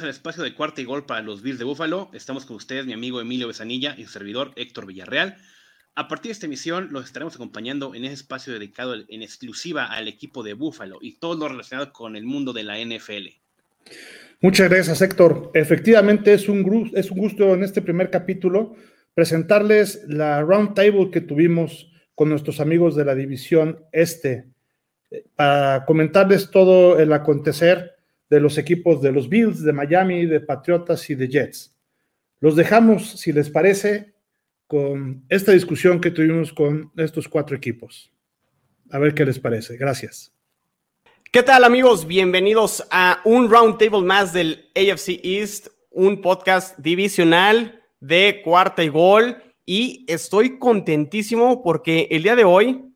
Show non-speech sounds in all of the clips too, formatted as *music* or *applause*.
Bienvenidos al espacio de cuarta y gol para los Bills de Búfalo. Estamos con ustedes, mi amigo Emilio Besanilla y su servidor Héctor Villarreal. A partir de esta emisión, los estaremos acompañando en ese espacio dedicado en exclusiva al equipo de Búfalo y todo lo relacionado con el mundo de la NFL. Muchas gracias, Héctor. Efectivamente, es un, es un gusto en este primer capítulo presentarles la round table que tuvimos con nuestros amigos de la división este eh, para comentarles todo el acontecer de los equipos de los Bills, de Miami, de Patriotas y de Jets. Los dejamos, si les parece, con esta discusión que tuvimos con estos cuatro equipos. A ver qué les parece. Gracias. ¿Qué tal amigos? Bienvenidos a un roundtable más del AFC East, un podcast divisional de cuarta y gol. Y estoy contentísimo porque el día de hoy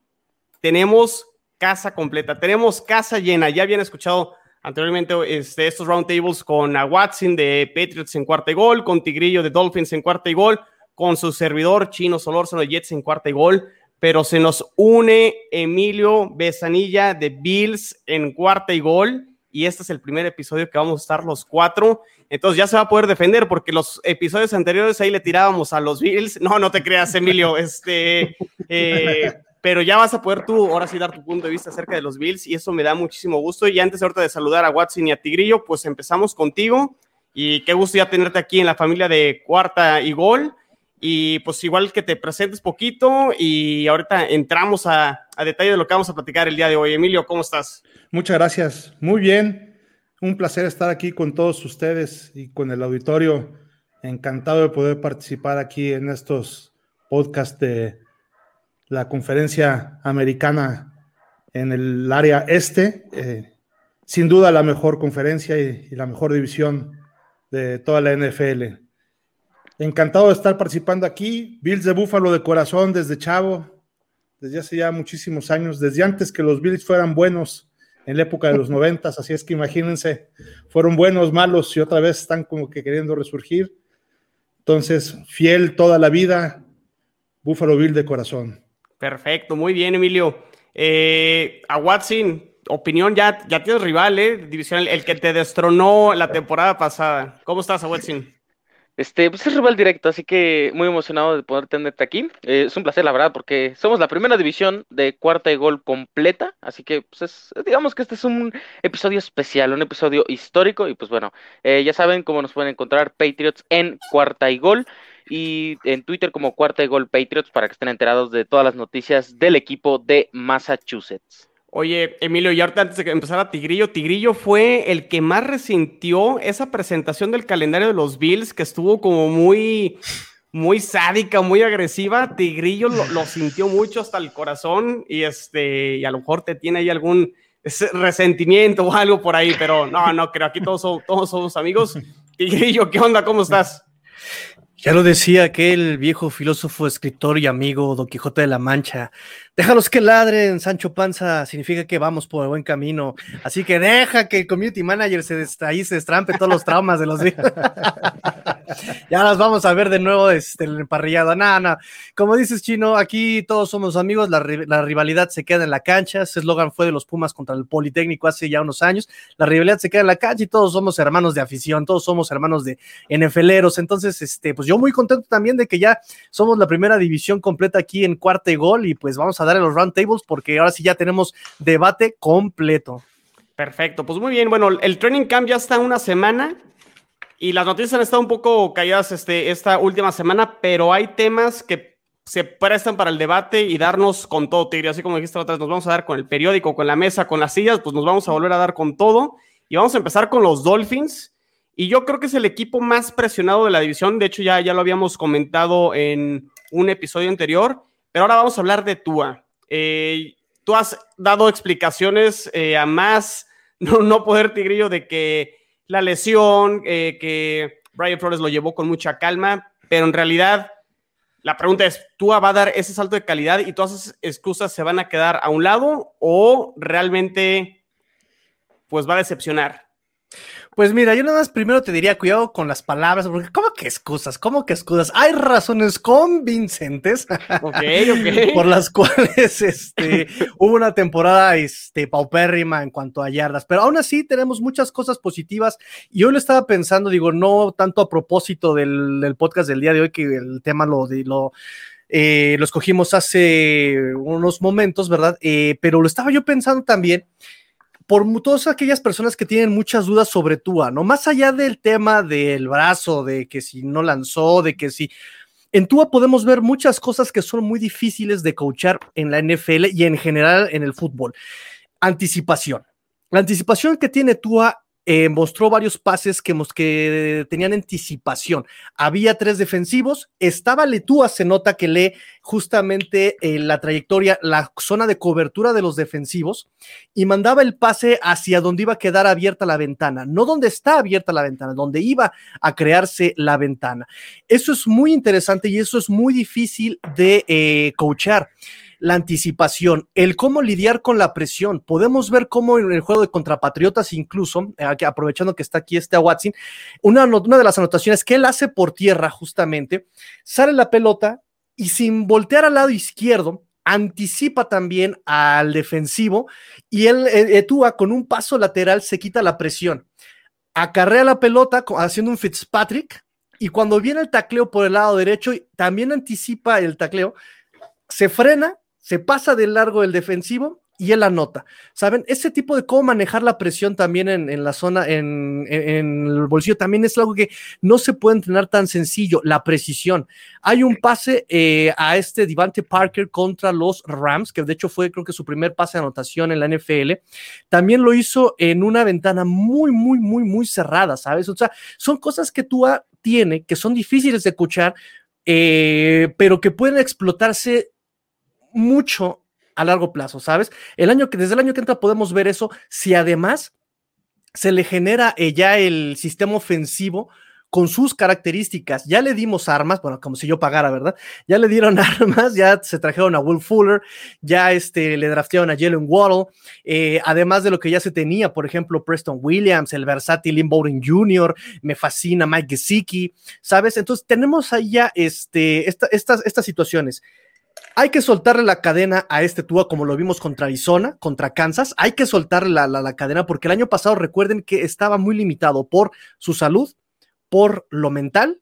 tenemos casa completa, tenemos casa llena. Ya habían escuchado anteriormente este, estos roundtables con Watson de Patriots en cuarta y gol, con Tigrillo de Dolphins en cuarta y gol, con su servidor Chino Solórzano de Jets en cuarta y gol, pero se nos une Emilio Besanilla de Bills en cuarta y gol. Y este es el primer episodio que vamos a estar los cuatro. Entonces ya se va a poder defender porque los episodios anteriores ahí le tirábamos a los Bills. No, no te creas, Emilio. *laughs* Este, eh, pero ya vas a poder tú ahora sí dar tu punto de vista acerca de los Bills y eso me da muchísimo gusto. Y antes ahorita de saludar a Watson y a Tigrillo, pues empezamos contigo y qué gusto ya tenerte aquí en la familia de Cuarta y Gol. Y pues igual que te presentes poquito y ahorita entramos a, a detalle de lo que vamos a platicar el día de hoy. Emilio, ¿cómo estás? Muchas gracias. Muy bien. Un placer estar aquí con todos ustedes y con el auditorio. Encantado de poder participar aquí en estos podcasts de la conferencia americana en el área este. Eh, sin duda la mejor conferencia y, la mejor división de toda la NFL. Encantado de estar participando aquí. Bills de Búfalo de corazón desde chavo, desde hace ya muchísimos años, desde antes que los Bills fueran buenos en la época de los noventas, así es que imagínense, fueron buenos, malos y otra vez están como que queriendo resurgir. Entonces, fiel toda la vida, Búfalo Bill de corazón. Perfecto, muy bien, Emilio. Eh, a Watson, opinión, ya, ya tienes rival, ¿eh? División, el que te destronó la temporada pasada. ¿Cómo estás, Watson? Este, pues es rival directo, así que muy emocionado de poder tenerte aquí. Eh, es un placer, la verdad, porque somos la primera división de cuarta y gol completa, así que pues digamos que este es un episodio especial, un episodio histórico, y pues bueno, eh, ya saben cómo nos pueden encontrar Patriots en cuarta y gol y en Twitter como Cuarta y Gol Patriots para que estén enterados de todas las noticias del equipo de Massachusetts. Oye, Emilio, y ahorita antes de que empezara Tigrillo, Tigrillo fue el que más resintió esa presentación del calendario de los Bills, que estuvo como muy, muy sádica, muy agresiva. Tigrillo lo, sintió mucho hasta el corazón y este, y a lo mejor te tiene ahí algún resentimiento o algo por ahí, pero no, no creo, aquí todos, todos somos amigos. Tigrillo, ¿qué onda? ¿Cómo estás? Ya lo decía aquel viejo filósofo, escritor y amigo Don Quijote de la Mancha. Déjalos que ladren, Sancho Panza, significa que vamos por el buen camino. Así que deja que el community manager se ahí se estrampe todos los traumas de los días. *laughs* ya las vamos a ver de nuevo este, el emparrillado. Nada, nada. Como dices, Chino, aquí todos somos amigos, la, rivalidad se queda en la cancha. Ese eslogan fue de los Pumas contra el Politécnico hace ya unos años. La rivalidad se queda en la cancha y todos somos hermanos de afición, todos somos hermanos de NFLeros. Entonces, este, pues yo muy contento también de que ya somos la primera división completa aquí en cuarta y gol y pues vamos a dar los roundtables porque ahora sí ya tenemos debate completo. Perfecto, pues muy bien. Bueno, el training camp ya está una semana. Y las noticias han estado un poco calladas este, esta última semana, pero hay temas que se prestan para el debate y darnos con todo, Tigre. Así como dijiste otra nos vamos a dar con el periódico, con la mesa, con las sillas, pues nos vamos a volver a dar con todo. Y vamos a empezar con los Dolphins. Y yo creo que es el equipo más presionado de la división. De hecho, ya, ya lo habíamos comentado en un episodio anterior. Pero ahora vamos a hablar de Tua. Eh, tú has dado explicaciones eh, a más *laughs* no, poder, Tigrillo, de que la lesión, eh, que Brian Flores lo llevó con mucha calma, pero en realidad la pregunta es, ¿tú va a dar ese salto de calidad y todas esas excusas se van a quedar a un lado o realmente pues va a decepcionar? Pues mira, yo nada más primero te diría cuidado con las palabras, porque ¿cómo que excusas? ¿Cómo que excusas? Hay razones convincentes por las cuales este, hubo una temporada este, paupérrima en cuanto a yardas, pero aún así tenemos muchas cosas positivas y yo lo estaba pensando, digo, no tanto a propósito del, podcast del día de hoy, que el tema lo, lo, eh, lo escogimos hace unos momentos, ¿verdad? Eh, pero lo estaba yo pensando también por todas aquellas personas que tienen muchas dudas sobre Tua, ¿no? Más allá del tema del brazo, de que si no lanzó, de que si... En Tua podemos ver muchas cosas que son muy difíciles de coachar en la NFL y en general en el fútbol. Anticipación. La anticipación que tiene Tua eh, mostró varios pases que, tenían anticipación. Había tres defensivos, estaba Letúa, se nota que lee justamente eh, la trayectoria, la zona de cobertura de los defensivos y mandaba el pase hacia donde iba a quedar abierta la ventana, no donde está abierta la ventana, donde iba a crearse la ventana. Eso es muy interesante y eso es muy difícil de eh, coachar la anticipación, el cómo lidiar con la presión. Podemos ver cómo en el juego de contrapatriotas, incluso, eh, aprovechando que está aquí este Watson, una, una de las anotaciones que él hace por tierra, justamente, sale la pelota y sin voltear al lado izquierdo, anticipa también al defensivo y él, eh, Etua, con un paso lateral, se quita la presión. Acarrea la pelota haciendo un Fitzpatrick y cuando viene el tacleo por el lado derecho, también anticipa el tacleo, se frena se pasa de largo el defensivo y él anota. ¿Saben? Ese tipo de cómo manejar la presión también en, la zona, en, el bolsillo, también es algo que no se puede entrenar tan sencillo, la precisión. Hay un pase eh, a este Divante Parker contra los Rams, que de hecho fue creo que su primer pase de anotación en la NFL. También lo hizo en una ventana muy, muy, muy, muy cerrada, ¿sabes? O sea, son cosas que tú tiene, que son difíciles de escuchar, eh, pero que pueden explotarse mucho a largo plazo, ¿sabes? El año que, desde el año que entra podemos ver eso, si además se le genera eh, ya el sistema ofensivo con sus características. Ya le dimos armas, bueno, como si yo pagara, ¿verdad? Ya le dieron *laughs* armas, ya se trajeron a Will Fuller, ya este, le draftearon a Jalen Waddle, eh, además de lo que ya se tenía, por ejemplo, Preston Williams, el versátil Lynn Jr., me fascina Mike Gesicki, ¿sabes? Entonces tenemos ahí ya este, estas, estas situaciones. Hay que soltarle la cadena a este Tua, como lo vimos contra Arizona, contra Kansas. Hay que soltarle la, cadena porque el año pasado recuerden que estaba muy limitado por su salud, por lo mental.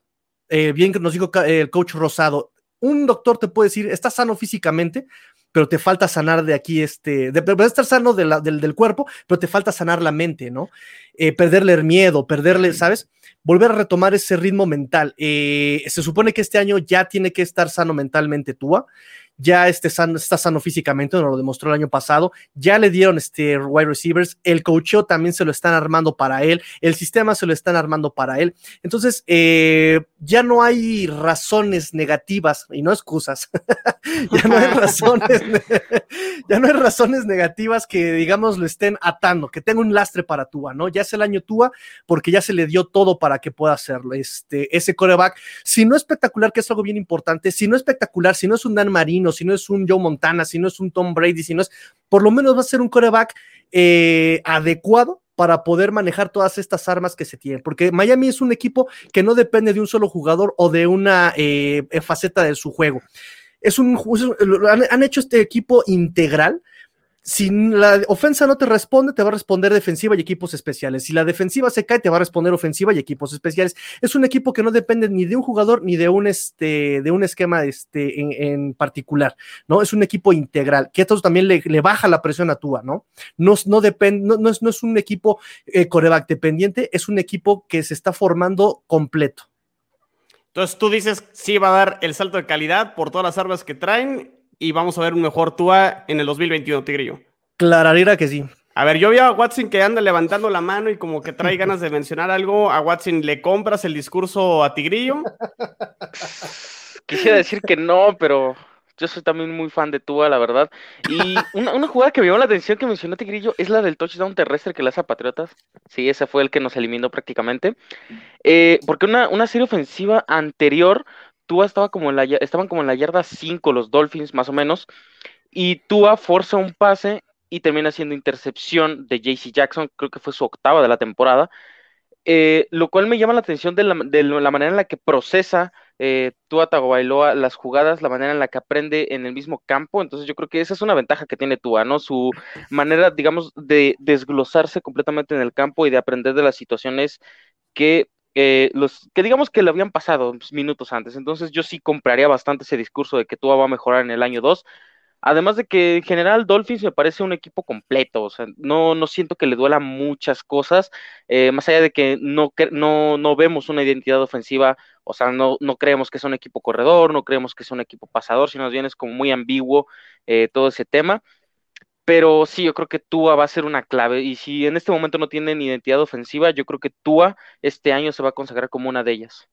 Eh, bien que nos dijo el coach Rosado, un doctor te puede decir, estás sano físicamente, pero te falta sanar de aquí, este, de, estar sano del, cuerpo, pero te falta sanar la mente, ¿no? Eh, perderle el miedo, perderle, ¿sabes? Volver a retomar ese ritmo mental. Eh, se supone que este año ya tiene que estar sano mentalmente Tua ya este está sano físicamente, nos lo demostró el año pasado, ya le dieron este wide receivers, el coacheo también se lo están armando para él, el sistema se lo están armando para él. Entonces, eh, ya no hay razones negativas y no excusas, *laughs* ya no hay *laughs* razones, *laughs* ya no hay razones negativas que, digamos, lo estén atando, que tenga un lastre para Tua, ¿no? Ya es el año Tua porque ya se le dio todo para que pueda hacerlo. Este, ese coreback, si no espectacular, que es algo bien importante, si no espectacular, si no es un Dan Marino, si no es un Joe Montana, si no es un Tom Brady, si no es, por lo menos va a ser un coreback eh, adecuado para poder manejar todas estas armas que se tienen, porque Miami es un equipo que no depende de un solo jugador o de una eh, faceta de su juego. Es un, han hecho este equipo integral si la ofensa no te responde, te va a responder defensiva y equipos especiales. Si la defensiva se cae, te va a responder ofensiva y equipos especiales. Es un equipo que no depende ni de un jugador ni de un, este, de un esquema este, en, particular, ¿no? Es un equipo integral, que esto también le, baja la presión a Tua, ¿no? No, no, depende, no, es, no es un equipo eh, coreback dependiente, es un equipo que se está formando completo. Entonces tú dices, sí va a dar el salto de calidad por todas las armas que traen y vamos a ver un mejor Tua en el 2021, Tigrillo. Clararira que sí. A ver, yo vi a Watson que anda levantando la mano y como que trae ganas de mencionar algo. A Watson, ¿le compras el discurso a Tigrillo? *laughs* Quisiera decir que no, pero yo soy también muy fan de Tua, la verdad. Y *laughs* una, jugada que me llamó la atención que mencionó Tigrillo es la del touchdown terrestre que le hace a Patriotas. Sí, ese fue el que nos eliminó prácticamente. Eh, porque una, una serie ofensiva anterior Tua estaba como en la, estaban como en la yarda 5 los Dolphins, más o menos, y Tua forza un pase y termina siendo intercepción de JC Jackson, creo que fue su octava de la temporada. eh, lo cual me llama la atención de la, manera en la que procesa eh, Tua Tagovailoa las jugadas, la manera en la que aprende en el mismo campo. Entonces yo creo que esa es una ventaja que tiene Tua, ¿no? Su manera, digamos, de desglosarse completamente en el campo y de aprender de las situaciones que los que digamos que le habían pasado minutos antes. Entonces yo sí compraría bastante ese discurso de que Tua va a mejorar en el año 2. Además de que en general Dolphins me parece un equipo completo, o sea, no, no siento que le duela muchas cosas, eh, más allá de que no, no, no vemos una identidad ofensiva, o sea, no, no creemos que sea un equipo corredor, no creemos que sea un equipo pasador, sino más bien es como muy ambiguo eh, todo ese tema. Pero sí, yo creo que Tua va a ser una clave. Y si en este momento no tienen identidad ofensiva, yo creo que Tua este año se va a consagrar como una de ellas.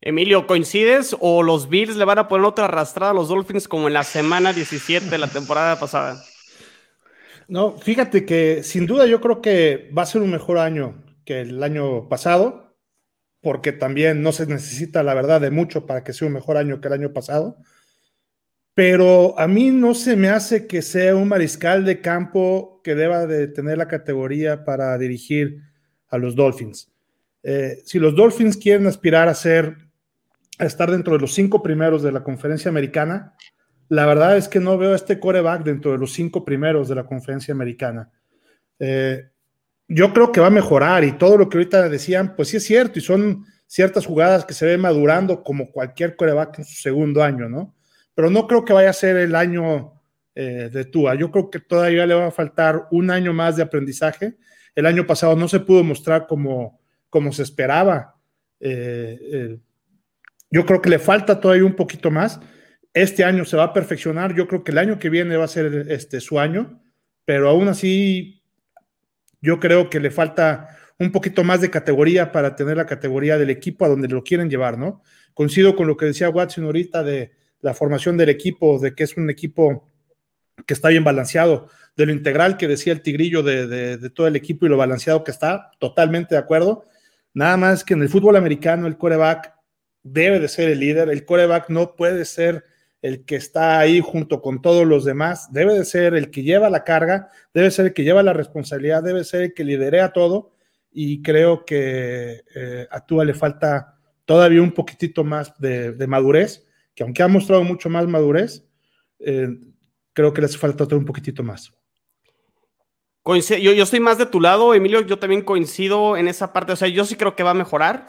Emilio, ¿coincides o los Bills le van a poner otra arrastrada a los Dolphins como en la semana 17 de la temporada pasada? No, fíjate que sin duda yo creo que va a ser un mejor año que el año pasado, porque también no se necesita, la verdad, de mucho para que sea un mejor año que el año pasado. Pero a mí no se me hace que sea un mariscal de campo que deba de tener la categoría para dirigir a los Dolphins. Eh, si los Dolphins quieren aspirar a ser a estar dentro de los cinco primeros de la conferencia americana. La verdad es que no veo a este coreback dentro de los cinco primeros de la conferencia americana. Eh, yo creo que va a mejorar y todo lo que ahorita decían, pues sí es cierto y son ciertas jugadas que se ven madurando como cualquier coreback en su segundo año, ¿no? Pero no creo que vaya a ser el año eh, de Tua. Yo creo que todavía le va a faltar un año más de aprendizaje. El año pasado no se pudo mostrar como, como se esperaba. Eh, yo creo que le falta todavía un poquito más. Este año se va a perfeccionar. Yo creo que el año que viene va a ser este, su año, pero aún así yo creo que le falta un poquito más de categoría para tener la categoría del equipo a donde lo quieren llevar, ¿no? Coincido con lo que decía Watson ahorita de la formación del equipo, de que es un equipo que está bien balanceado, de lo integral que decía el tigrillo de, de todo el equipo y lo balanceado que está, totalmente de acuerdo. Nada más que en el fútbol americano el coreback debe de ser el líder, el coreback no puede ser el que está ahí junto con todos los demás, debe de ser el que lleva la carga, debe ser el que lleva la responsabilidad, debe ser el que liderea todo y creo que eh, a Tua le falta todavía un poquitito más de, madurez, que aunque ha mostrado mucho más madurez, eh, creo que le hace falta otro un poquitito más. yo, yo estoy más de tu lado, Emilio, yo también coincido en esa parte, o sea, yo sí creo que va a mejorar,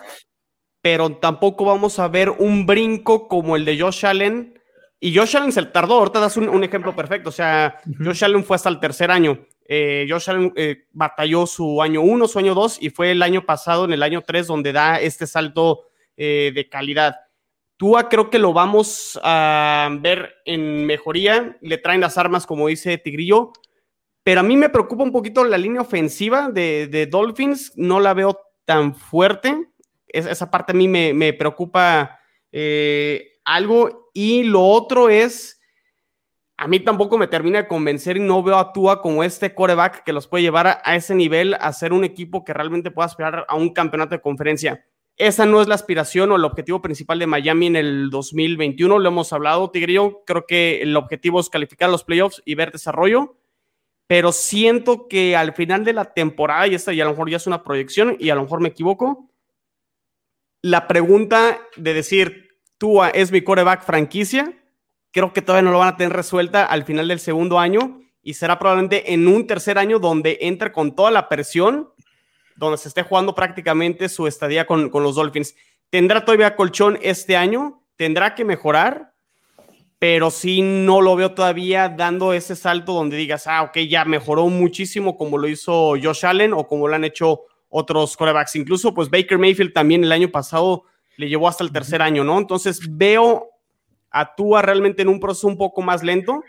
pero tampoco vamos a ver un brinco como el de Josh Allen. Y Josh Allen se tardó, ahorita das un, ejemplo perfecto, o sea, Josh Allen fue hasta el tercer año. Eh, Josh Allen eh, batalló su año 1, su año 2 y fue el año pasado, en el año 3, donde da este salto eh, de calidad. Tua creo que lo vamos a ver en mejoría, le traen las armas, como dice Tigrillo, pero a mí me preocupa un poquito la línea ofensiva de, Dolphins, no la veo tan fuerte esa parte a mí me, preocupa eh, algo. Y lo otro es, a mí tampoco me termina de convencer y no veo a Tua como este coreback que los puede llevar a, ese nivel, a ser un equipo que realmente pueda aspirar a un campeonato de conferencia. Esa no es la aspiración o el objetivo principal de Miami en el 2021. Lo hemos hablado, Tigrillo. Creo que el objetivo es calificar los playoffs y ver desarrollo. Pero siento que al final de la temporada, y esta ya a lo mejor ya es una proyección y a lo mejor me equivoco, la pregunta de decir, tú es mi coreback franquicia, creo que todavía no lo van a tener resuelta al final del segundo año y será probablemente en un tercer año donde entre con toda la presión, donde se esté jugando prácticamente su estadía con, los Dolphins. Tendrá todavía colchón este año, tendrá que mejorar, pero sí no lo veo todavía dando ese salto donde digas, ah, ok, ya mejoró muchísimo como lo hizo Josh Allen o como lo han hecho otros corebacks. Incluso, pues Baker Mayfield también el año pasado le llevó hasta el tercer año, ¿no? Entonces veo a Tua realmente en un proceso un poco más lento.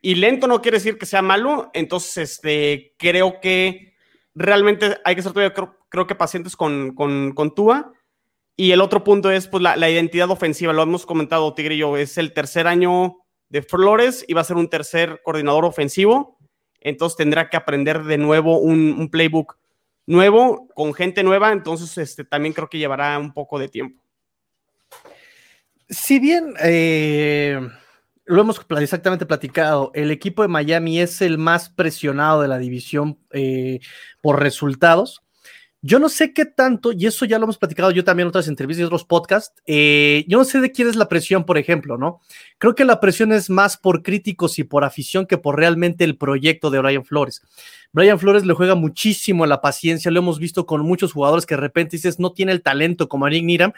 Y lento no quiere decir que sea malo. Entonces, este, creo que realmente hay que ser todavía, creo, que pacientes con, con, con, Tua. Y el otro punto es, pues, la, la, identidad ofensiva. Lo hemos comentado, Tigre y yo. Es el tercer año de Flores y va a ser un tercer coordinador ofensivo. Entonces tendrá que aprender de nuevo un, un playbook nuevo, con gente nueva, entonces este, también creo que llevará un poco de tiempo. Si bien eh, lo hemos exactamente platicado, el equipo de Miami es el más presionado de la división eh, por resultados, Yo no sé qué tanto, y eso ya lo hemos platicado yo también en otras entrevistas y otros podcasts, eh, yo no sé de quién es la presión, por ejemplo, ¿no? Creo que la presión es más por críticos y por afición que por realmente el proyecto de Brian Flores. Brian Flores le juega muchísimo a la paciencia, lo hemos visto con muchos jugadores que de repente dices no tiene el talento como Nick Niram,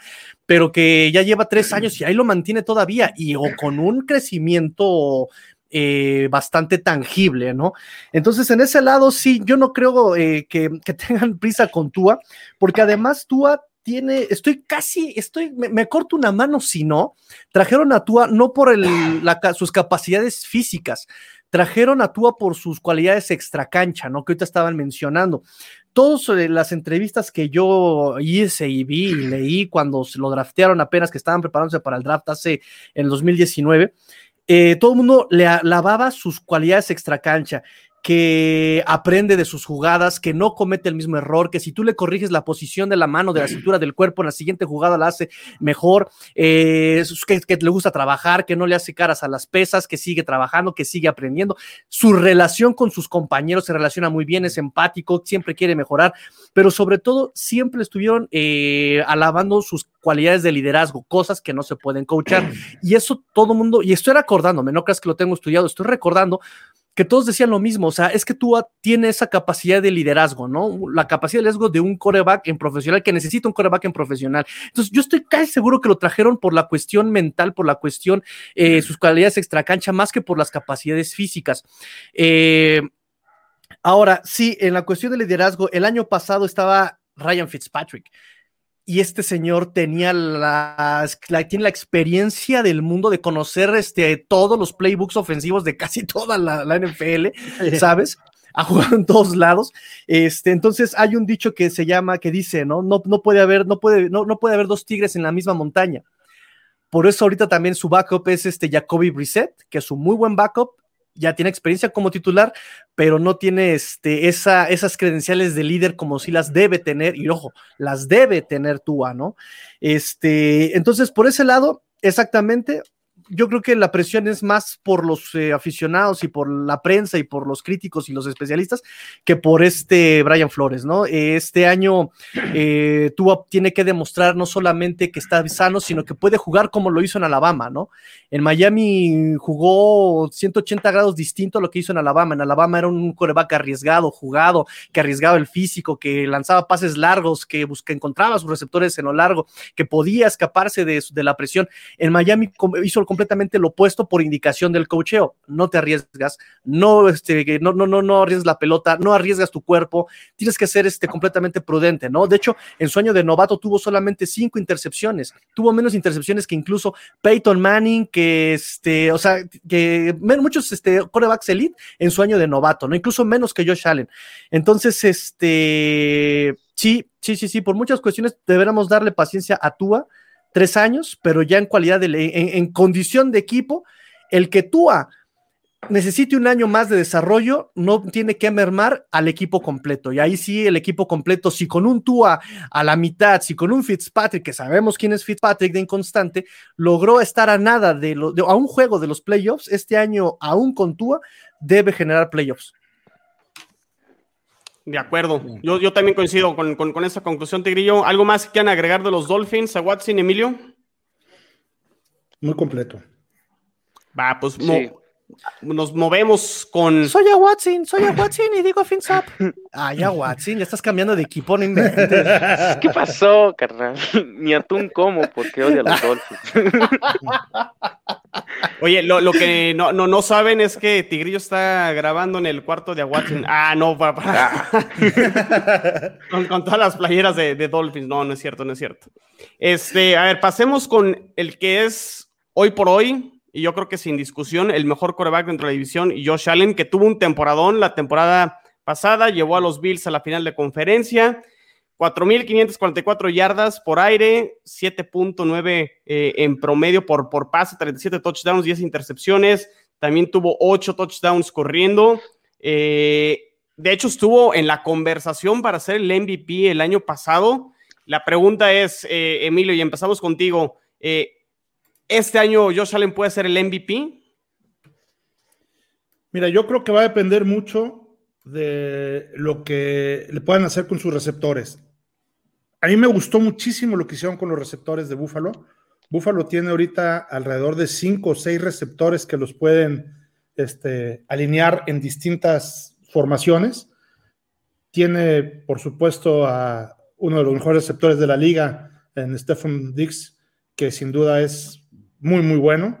pero que ya lleva tres años y ahí lo mantiene todavía y o con un crecimiento eh, bastante tangible, ¿no? Entonces, en ese lado, sí, yo no creo eh, que, *laughs* tengan prisa con Tua, porque además Tua tiene, estoy casi, estoy, me, corto una mano si no, trajeron a Tua no por sus capacidades físicas, trajeron a Tua por sus cualidades extracancha, ¿no? Que ahorita estaban mencionando. Todas eh, las entrevistas que yo hice y vi y leí cuando se lo draftearon apenas que estaban preparándose para el draft hace en el 2019, eh, todo el mundo le alababa sus cualidades extracancha que aprende de sus jugadas, que no comete el mismo error, que si tú le corriges la posición de la mano, de la cintura del cuerpo, en la siguiente jugada la hace mejor, eh, que, le gusta trabajar, que no le hace caras a las pesas, que sigue trabajando, que sigue aprendiendo. Su relación con sus compañeros se relaciona muy bien, es empático, siempre quiere mejorar, pero sobre todo siempre estuvieron eh, alabando sus cualidades de liderazgo, cosas que no se pueden coachar. Y eso todo mundo, y estoy recordándome, no creas que lo tengo estudiado, estoy recordando que todos decían lo mismo, o sea, es que tú tiene esa capacidad de liderazgo, ¿no? La capacidad de liderazgo de un coreback en profesional que necesita un coreback en profesional. Entonces, yo estoy casi seguro que lo trajeron por la cuestión mental, por la cuestión, eh, sus cualidades extracancha, más que por las capacidades físicas. Eh, ahora, sí, en la cuestión de liderazgo, el año pasado estaba Ryan Fitzpatrick y este señor tenía la, tiene la experiencia del mundo de conocer este, todos los playbooks ofensivos de casi toda la, NFL, *laughs* ¿sabes? Ha jugado en todos lados. Este, entonces hay un dicho que se llama, que dice, ¿no? No, no puede haber, no puede, no, no puede haber dos tigres en la misma montaña. Por eso ahorita también su backup es este Jacoby Brissett, que es un muy buen backup, ya tiene experiencia como titular, pero no tiene este, esa, esas credenciales de líder como si las debe tener, y ojo, las debe tener Tua, ¿no? Este, entonces, por ese lado, exactamente, yo creo que la presión es más por los eh, aficionados y por la prensa y por los críticos y los especialistas que por este Brian Flores, ¿no? Este año *clears throat* eh, tiene que demostrar no solamente que está sano, sino que puede jugar como lo hizo en Alabama, ¿no? En Miami jugó 180 grados distinto a lo que hizo en Alabama. En Alabama era un coreback arriesgado, jugado, que arriesgaba el físico, que lanzaba pases largos, que, busca, encontraba sus receptores en lo largo, que podía escaparse de, de la presión. En Miami hizo el completamente lo opuesto por indicación del cocheo. No te arriesgas, no, este, no, no, no, no arriesgas la pelota, no arriesgas tu cuerpo, tienes que ser este, completamente prudente, ¿no? De hecho, en su año de novato tuvo solamente cinco intercepciones, tuvo menos intercepciones que incluso Peyton Manning, que este, o sea, que muchos este, corebacks elite en su año de novato, ¿no? Incluso menos que Josh Allen. Entonces, este, sí, sí, sí, sí, por muchas cuestiones deberíamos darle paciencia a Tua tres años, pero ya en cualidad de, en, condición de equipo, el que Tua necesite un año más de desarrollo, no tiene que mermar al equipo completo. Y ahí sí, el equipo completo, si con un Tua a la mitad, si con un Fitzpatrick, que sabemos quién es Fitzpatrick de inconstante, logró estar a nada de, lo, a un juego de los playoffs, este año aún con Tua, debe generar playoffs. De acuerdo. Yo, yo también coincido con, con, esa conclusión, Tigrillo. ¿Algo más que quieran agregar de los Dolphins a Watson, Emilio? Muy completo. Va, pues nos movemos con. Soy a Watson, soy a Watson y digo fins up. *laughs* Ay, a Watson, ya estás cambiando de equipo, no inventes. *laughs* ¿Qué pasó, carnal? *laughs* Ni atún como porque odia a los Dolphins. Oye, lo, que no, no, saben es que Tigrillo está grabando en el cuarto de Watson. Ah, no, para, con, todas las playeras de, de Dolphins. No, no es cierto, no es cierto. Este, a ver, pasemos con el que es hoy por hoy y yo creo que sin discusión el mejor coreback dentro de la división, Josh Allen, que tuvo un temporadón la temporada pasada, llevó a los Bills a la final de conferencia, 4.544 yardas por aire, 7.9 eh, en promedio por, por pase, 37 touchdowns, 10 intercepciones, también tuvo 8 touchdowns corriendo. Eh, de hecho, estuvo en la conversación para ser el MVP el año pasado. La pregunta es, eh, Emilio, y empezamos contigo. ¿Este año Josh Allen puede ser el MVP? Mira, yo creo que va a depender mucho de lo que le puedan hacer con sus receptores. a mí me gustó muchísimo lo que hicieron con los receptores de Buffalo. Buffalo tiene ahorita alrededor de cinco o seis receptores que los pueden este, alinear en distintas formaciones. Tiene, por supuesto, a uno de los mejores receptores de la liga, en Stephen Dix, que sin duda es muy, muy bueno.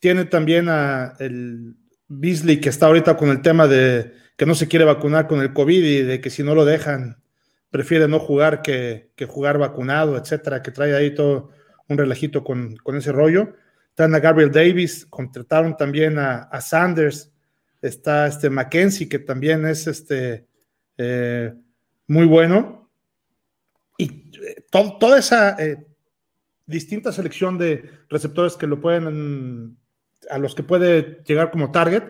Tiene también a el Beasley, que está ahorita con el tema de que no se quiere vacunar con el COVID y de que si no lo dejan, prefiere no jugar que, jugar vacunado, etcétera, que trae ahí todo un relajito con, ese rollo. Están a Gabriel Davis, contrataron también a, Sanders, está este Mackenzie, que también es este, eh, muy bueno. Y eh, toda esa eh, distinta selección de receptores que lo pueden, a los que puede llegar como target,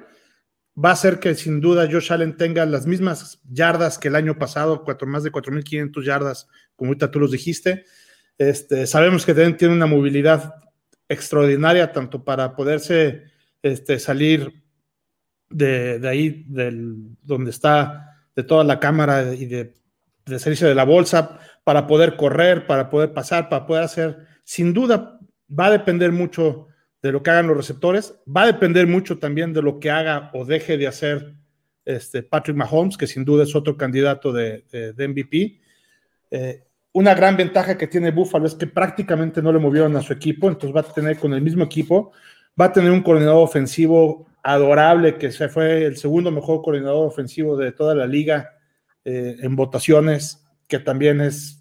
va a ser que sin duda Josh Allen tenga las mismas yardas que el año pasado, cuatro, más de 4.500 yardas, como ahorita tú los dijiste. Este, sabemos que tiene una movilidad extraordinaria, tanto para poderse este, salir de, ahí, del, donde está, de toda la cámara y de, de de la bolsa, para poder correr, para poder pasar, para poder hacer. Sin duda, va a depender mucho de lo que hagan los receptores. Va a depender mucho también de lo que haga o deje de hacer este Patrick Mahomes, que sin duda es otro candidato de, MVP. Eh, una gran ventaja que tiene Buffalo es que prácticamente no le movieron a su equipo, entonces va a tener con el mismo equipo, va a tener un coordinador ofensivo adorable, que se fue el segundo mejor coordinador ofensivo de toda la liga eh, en votaciones, que también es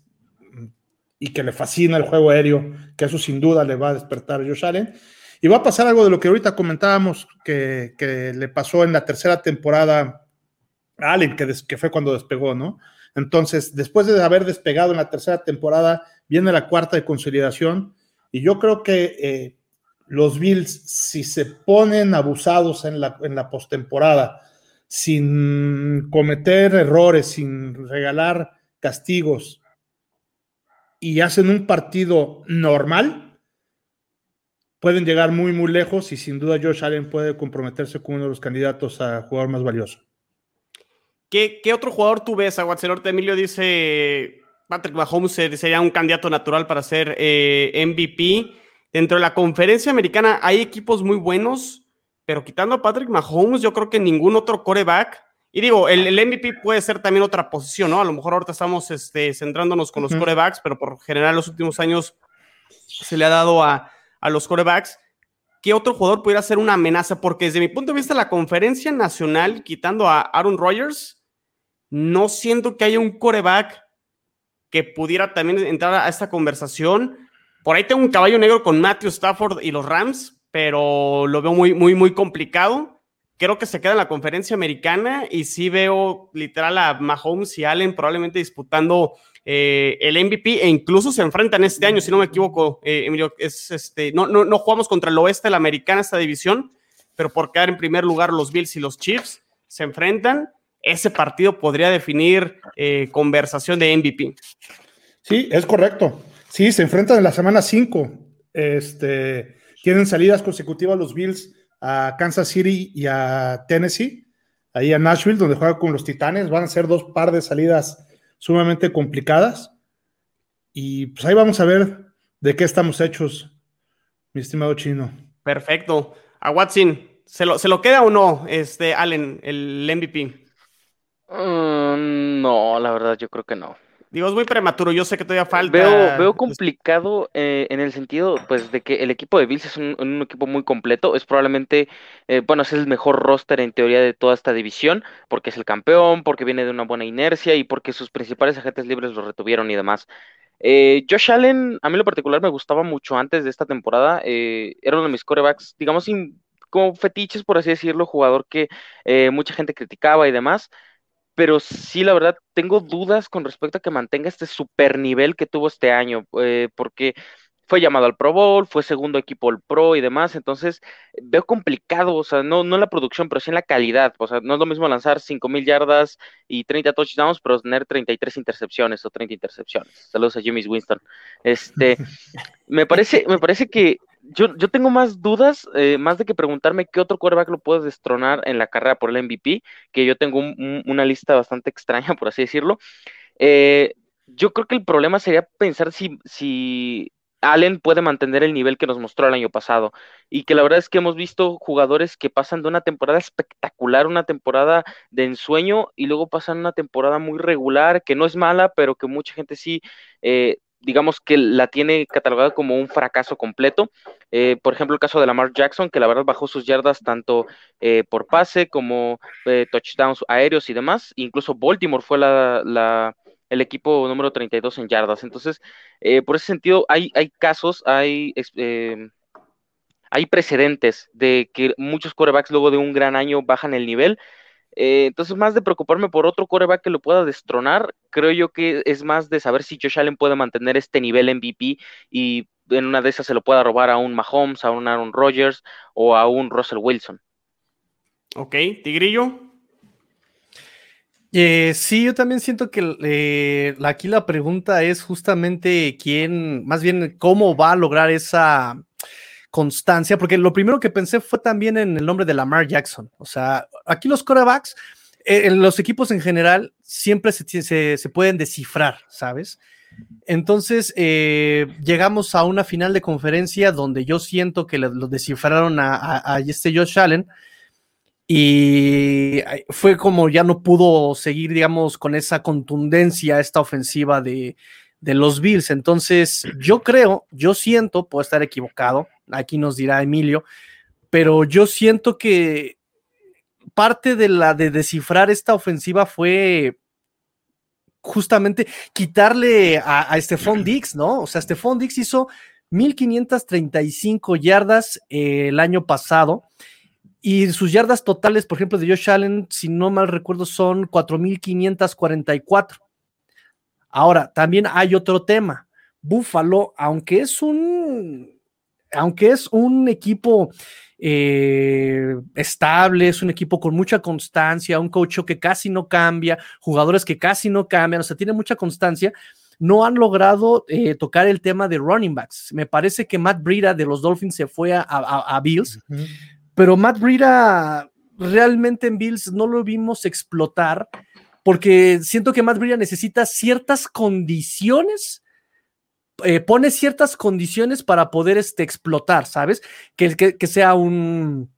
y que le fascina el juego aéreo, que eso sin duda le va a despertar a Josh Allen. Y va a pasar algo de lo que ahorita comentábamos que, le pasó en la tercera temporada a Allen, que, que fue cuando despegó, ¿no? Entonces, después de haber despegado en la tercera temporada, viene la cuarta de consolidación. Y yo creo que eh, los Bills, si se ponen abusados en la, en la postemporada, sin cometer errores, sin regalar castigos, y hacen un partido normal, pueden llegar muy, muy lejos y sin duda Josh Allen puede comprometerse con uno de los candidatos a jugador más valioso. ¿Qué, otro jugador tú ves? Aguacelote Emilio dice Patrick Mahomes sería un candidato natural para ser eh, MVP. Dentro de la conferencia americana hay equipos muy buenos, pero quitando a Patrick Mahomes, yo creo que ningún otro coreback. Y digo, el, MVP puede ser también otra posición, ¿no? A lo mejor ahorita estamos este, centrándonos con los corebacks, pero por general los últimos años se le ha dado a, a los corebacks, ¿qué otro jugador pudiera ser una amenaza? Porque desde mi punto de vista, la conferencia nacional, quitando a Aaron Rodgers, no siento que haya un coreback que pudiera también entrar a esta conversación. Por ahí tengo un caballo negro con Matthew Stafford y los Rams, pero lo veo muy, muy, muy complicado. Creo que se queda en la conferencia americana y sí veo literal a Mahomes y Allen probablemente disputando eh, el MVP e incluso se enfrentan este año, si no me equivoco, eh, Emilio, es este, no, no, no jugamos contra el oeste de la americana esta división, pero por quedar en primer lugar los Bills y los Chiefs se enfrentan, ese partido podría definir eh, conversación de MVP. Sí, es correcto. Sí, se enfrentan en la semana 5. Este, tienen salidas consecutivas los Bills a Kansas City y a Tennessee, ahí a Nashville, donde juega con los Titanes. Van a ser dos par de salidas sumamente complicadas. Y pues ahí vamos a ver de qué estamos hechos, mi estimado chino. Perfecto. A Watson, ¿se lo, ¿se lo queda o no, este, Allen, el MVP? Mm, no, la verdad, yo creo que no. Digo, es muy prematuro, yo sé que todavía falta. Veo, veo complicado eh, en el sentido, pues, de que el equipo de Bills es un, equipo muy completo. Es probablemente, eh, bueno, es el mejor roster en teoría de toda esta división, porque es el campeón, porque viene de una buena inercia y porque sus principales agentes libres lo retuvieron y demás. Eh, Josh Allen, a mí lo particular me gustaba mucho antes de esta temporada. era uno de mis corebacks, digamos, como fetiches, por así decirlo, jugador que mucha gente criticaba y demás pero sí, la verdad, tengo dudas con respecto a que mantenga este super nivel que tuvo este año, eh, porque fue llamado al Pro Bowl, fue segundo equipo al Pro y demás, entonces veo complicado, o sea, no, no en la producción, pero sí en la calidad, o sea, no es lo mismo lanzar 5.000 yardas y 30 touchdowns, pero tener 33 intercepciones o 30 intercepciones. Saludos a Jimmy Winston. Este, me parece, me parece que yo, yo tengo más dudas, eh, más de que preguntarme qué otro quarterback lo puedes destronar en la carrera por el MVP, que yo tengo una lista bastante extraña, por así decirlo. Eh, Yo creo que el problema sería pensar si, si Allen puede mantener el nivel que nos mostró el año pasado. Y que la verdad es que hemos visto jugadores que pasan de una temporada espectacular, una temporada de ensueño, y luego pasan una temporada muy regular, que no es mala, pero que mucha gente sí, eh, digamos que la tiene catalogada como un fracaso completo. Eh, por ejemplo, el caso de Lamar Jackson, que la verdad bajó sus yardas tanto eh, por pase como touchdowns aéreos y demás. Incluso Baltimore fue la el equipo número 32 en yardas. Entonces, eh, por ese sentido, hay, hay casos, hay, eh, hay precedentes de que muchos corebacks luego de un gran año bajan el nivel. Eh, entonces, más de preocuparme por otro coreback que lo pueda destronar, creo yo que es más de saber si Josh Allen puede mantener este nivel MVP y en una de esas se lo pueda robar a un Mahomes, a un Aaron Rodgers o a un Russell Wilson. Ok, Tigrillo. Eh, sí, yo también siento que eh, aquí la pregunta es justamente quién, más bien cómo va a lograr esa constancia, porque lo primero que pensé fue también en el nombre de Lamar Jackson. O sea, aquí los quarterbacks, eh, los equipos en general, siempre se, pueden descifrar, ¿sabes? Entonces, llegamos a una final de conferencia donde yo siento que lo, descifraron a, a, a este Josh Allen y fue como ya no pudo seguir, digamos, con esa contundencia esta ofensiva de, los Bills. Entonces, *clears throat* yo creo, yo siento, puedo estar equivocado, aquí nos dirá Emilio, pero yo siento que parte de la de descifrar esta ofensiva fue justamente quitarle a, a Stephon *clears throat* Dix, ¿no? O sea, Stephon Dix hizo 1535 yardas eh, el año pasado y sus yardas totales, por ejemplo, de Josh Allen, si no mal recuerdo, son 4.544. Ahora, también hay otro tema. Buffalo, aunque es un, aunque es un equipo eh, estable, es un equipo con mucha constancia, un coach que casi no cambia, jugadores que casi no cambian, o sea, tiene mucha constancia, no han logrado eh, tocar el tema de running backs. Me parece que Matt Breida de los Dolphins se fue a, Bills, pero Matt Breida realmente en Bills no lo vimos explotar porque siento que Matt Breida necesita ciertas condiciones, eh, pone ciertas condiciones para poder este, explotar, ¿sabes? que, que sea un,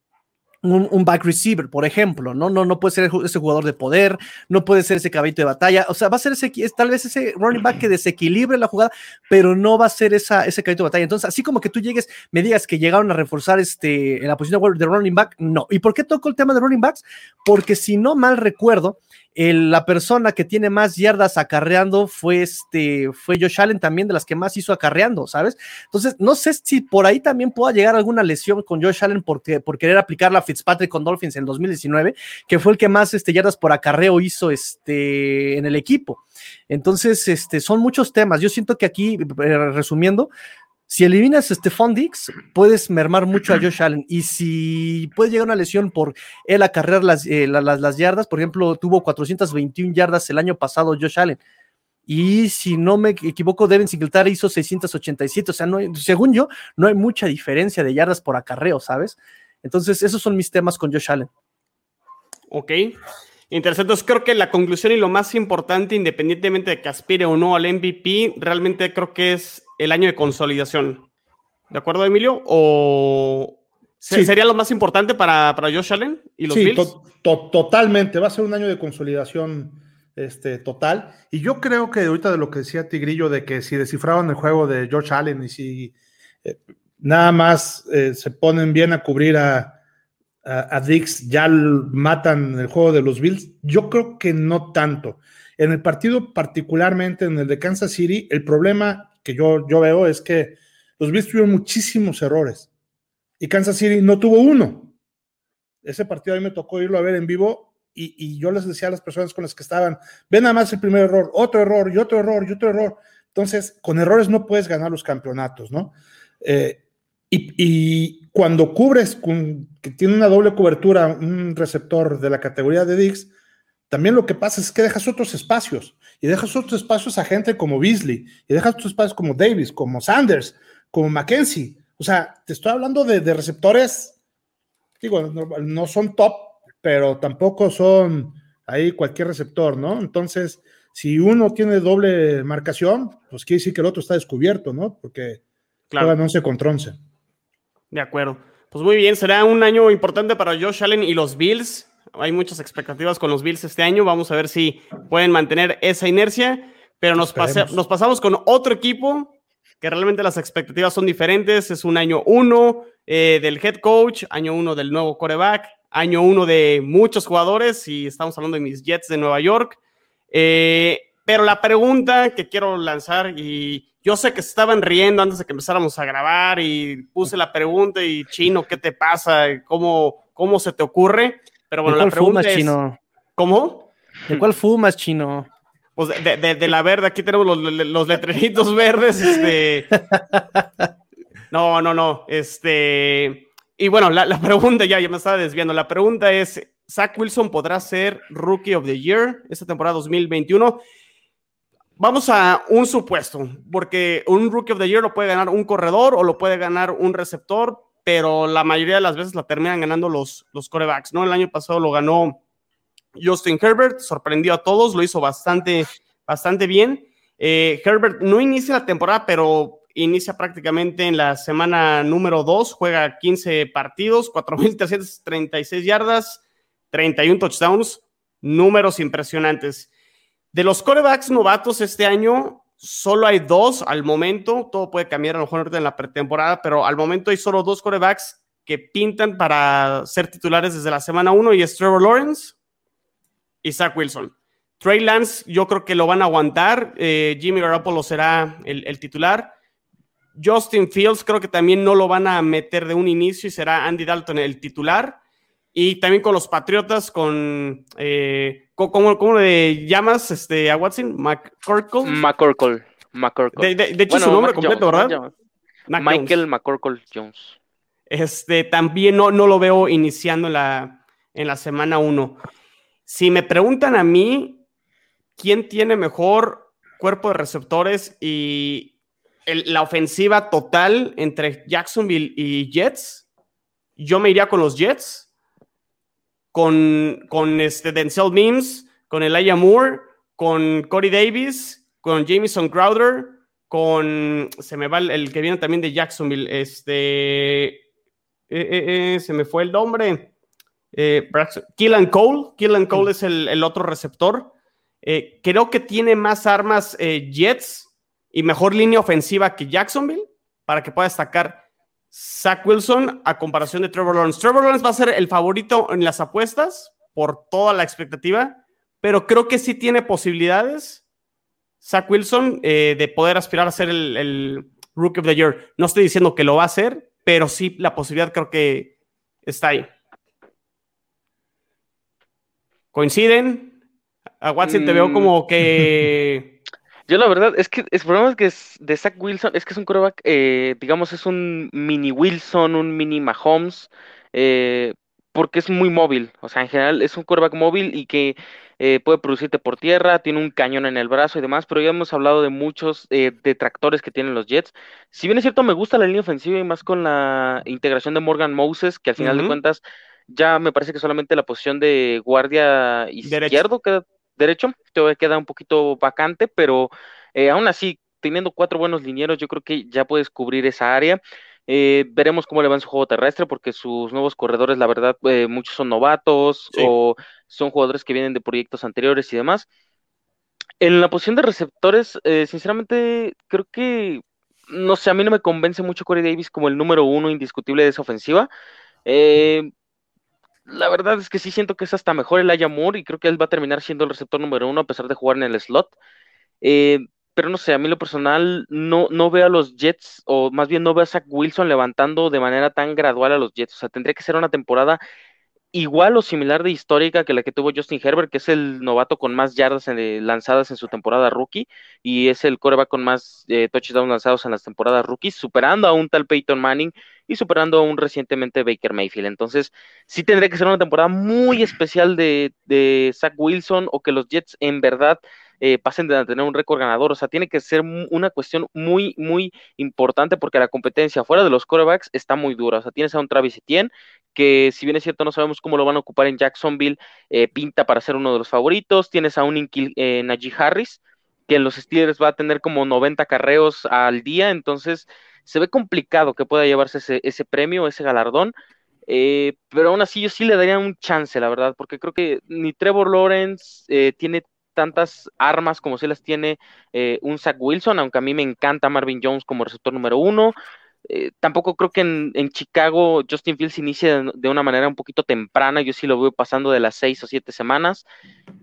un, back receiver, por ejemplo, ¿no? No, no puede ser ese jugador de poder, no puede ser ese caballito de batalla, o sea, va a ser ese, tal vez ese running back que desequilibre la jugada, pero no va a ser esa, ese caballito de batalla. Entonces, así como que tú llegues, me digas que llegaron a reforzar este, en la posición de running back, no. ¿Y por qué toco el tema de running backs? Porque si no mal recuerdo, la persona que tiene más yardas acarreando fue este, fue Josh Allen también de las que más hizo acarreando, ¿sabes? Entonces, no sé si por ahí también pueda llegar alguna lesión con Josh Allen porque, por querer aplicar la Fitzpatrick con Dolphins en 2019, que fue el que más este, yardas por acarreo hizo este, en el equipo. Entonces, este, son muchos temas. Yo siento que aquí, eh, resumiendo, si eliminas a Stephon Dix, puedes mermar mucho a Josh Allen. Y si puede llegar una lesión por él acarrear las, eh, las, las, yardas, por ejemplo, tuvo 421 yardas el año pasado Josh Allen. Y si no me equivoco, Devin Singletary hizo 687. O sea, no, según yo, no hay mucha diferencia de yardas por acarreo, ¿sabes? Entonces, esos son mis temas con Josh Allen. Ok. Interesante. Entonces, creo que la conclusión y lo más importante, independientemente de que aspire o no al MVP, realmente creo que es el año de consolidación. ¿De acuerdo, Emilio? ¿O sería lo más importante para, para Josh Allen y los sí, totalmente. Va a ser un año de consolidación este, total. Y yo creo que ahorita de lo que decía Tigrillo, de que si descifraban el juego de Josh Allen y si eh, nada más eh, se ponen bien a cubrir a, a, a, Dix, ya matan el juego de los Bills, yo creo que no tanto. En el partido, particularmente en el de Kansas City, el problema que yo, yo veo es que los Bills tuvieron muchísimos errores y Kansas City no tuvo uno. Ese partido a mí me tocó irlo a ver en vivo y, y, yo les decía a las personas con las que estaban, ven nada más el primer error, otro error y otro error y otro error. Entonces, con errores no puedes ganar los campeonatos, ¿no? Eh, y, y, cuando cubres con, que tiene una doble cobertura un receptor de la categoría de Dix, también lo que pasa es que dejas otros espacios y dejas otros espacios a gente como Beasley y dejas otros espacios como Davis, como Sanders, como Mackenzie. O sea, te estoy hablando de, receptores, digo, no, son top, pero tampoco son ahí cualquier receptor, ¿no? Entonces, si uno tiene doble marcación, pues quiere decir que el otro está descubierto, ¿no? Porque claro. juegan 11 contra 11. De acuerdo. Pues muy bien, será un año importante para Josh Allen y los Bills. Hay muchas expectativas con los Bills este año. Vamos a ver si pueden mantener esa inercia. Pero nos, nos pasamos con otro equipo que realmente las expectativas son diferentes. Es un año uno eh, del head coach, año uno del nuevo coreback, año uno de muchos jugadores y estamos hablando de mis Jets de Nueva York. Eh, pero la pregunta que quiero lanzar y yo sé que estaban riendo antes de que empezáramos a grabar y puse la pregunta y chino, ¿qué te pasa? ¿Cómo, cómo se te ocurre? Pero bueno, ¿De la pregunta fumas, chino? ¿Cómo? ¿De cuál fumas, chino? Pues de, la verde, aquí tenemos los, los letreritos *laughs* verdes. Este... No, no, no. Este. Y bueno, la, la pregunta, ya, ya me estaba desviando. La pregunta es: ¿Zach Wilson podrá ser Rookie of the Year esta temporada 2021? Vamos a un supuesto, porque un Rookie of the Year lo puede ganar un corredor o lo puede ganar un receptor, pero la mayoría de las veces la terminan ganando los, los corebacks, ¿no? El año pasado lo ganó Justin Herbert, sorprendió a todos, lo hizo bastante, bastante bien. Eh, Herbert no inicia la temporada, pero inicia prácticamente en la semana número 2, juega 15 partidos, 4.336 yardas, 31 touchdowns, números impresionantes. De los corebacks novatos este año, solo hay dos al momento. Todo puede cambiar a lo mejor en la pretemporada, pero al momento hay solo dos corebacks que pintan para ser titulares desde la semana 1 y es Trevor Lawrence y Zach Wilson. Trey Lance, yo creo que lo van a aguantar. Eh, Jimmy Garoppolo será el, titular. Justin Fields, creo que también no lo van a meter de un inicio y será Andy Dalton el titular. Y también con los Patriotas, con. Eh, ¿cómo, le llamas este, a Watson? ¿McCorkle? McCorkle. De, de, hecho, su nombre completo, ¿verdad? Michael McCorkle Jones. Este, también no, no lo veo iniciando en la, en la semana 1. Si me preguntan a mí, ¿quién tiene mejor cuerpo de receptores y la ofensiva total entre Jacksonville y Jets? Yo me iría con los Jets con, con este Denzel Mims, con Elijah Moore, con Corey Davis, con Jameson Crowder, con, se me va el, que viene también de Jacksonville, este, eh, eh, eh, se me fue el nombre, Killan Cole, Killan Cole es el, otro receptor, creo que tiene más armas Jets y mejor línea ofensiva que Jacksonville para que pueda destacar Zach Wilson a comparación de Trevor Lawrence. Trevor Lawrence va a ser el favorito en las apuestas por toda la expectativa, pero creo que sí tiene posibilidades Zach Wilson eh, de poder aspirar a ser el, Rookie of the Year. No estoy diciendo que lo va a hacer, pero sí la posibilidad creo que está ahí. ¿Coinciden? A Watson te veo mm. como que *laughs* Yo la verdad es que el problema es que es de Zach Wilson es que es un coreback, eh, digamos, es un mini Wilson, un mini Mahomes, eh, porque es muy móvil. O sea, en general es un coreback móvil y que eh, puede producirte por tierra, tiene un cañón en el brazo y demás, pero ya hemos hablado de muchos detractores que tienen los Jets. Si bien es cierto, me gusta la línea ofensiva y más con la integración de Morgan Moses, que al final de cuentas ya me parece que solamente la posición de guardia izquierdo queda derecho, todavía queda un poquito vacante, pero eh, aún así, teniendo cuatro buenos linieros, yo creo que ya puedes cubrir esa área. Eh, veremos cómo le va en su juego terrestre, porque sus nuevos corredores, la verdad, eh, muchos son novatos o son jugadores que vienen de proyectos anteriores y demás. En la posición de receptores, sinceramente, creo que, no sé, a mí no me convence mucho Corey Davis como el número uno indiscutible de esa ofensiva. Eh, la verdad es que sí siento que es hasta mejor el Ayamur y creo que él va a terminar siendo el receptor número uno a pesar de jugar en el slot. Eh, pero no sé, a mí lo personal no, no veo a los Jets, o más bien no veo a Zach Wilson levantando de manera tan gradual a los Jets. O sea, tendría que ser una temporada igual o similar de histórica que la que tuvo Justin Herbert, que es el novato con más yardas lanzadas en su temporada rookie y es el coreback con más eh, touchdowns lanzados en las temporadas rookies, superando a un tal Peyton Manning y superando un recientemente Baker Mayfield. Entonces, sí tendría que ser una temporada muy especial de, Zach Wilson o que los Jets en verdad eh, pasen de tener un récord ganador. O sea, tiene que ser una cuestión muy, muy importante porque la competencia fuera de los corebacks está muy dura. O sea, tienes a un Travis Etienne que si bien es cierto no sabemos cómo lo van a ocupar en Jacksonville, eh, pinta para ser uno de los favoritos. Tienes a un eh, Najee Harris, que en los Steelers va a tener como 90 carreos al día, entonces se ve complicado que pueda llevarse ese, premio, ese galardón. Eh, pero aún así yo sí le daría un chance, la verdad, porque creo que ni Trevor Lawrence eh, tiene tantas armas como se las tiene un Zach Wilson, aunque a mí me encanta Marvin Jones como receptor número uno. Eh, tampoco creo que en, Chicago Justin Fields inicie de, una manera un poquito temprana, yo sí lo veo pasando de las seis o siete semanas,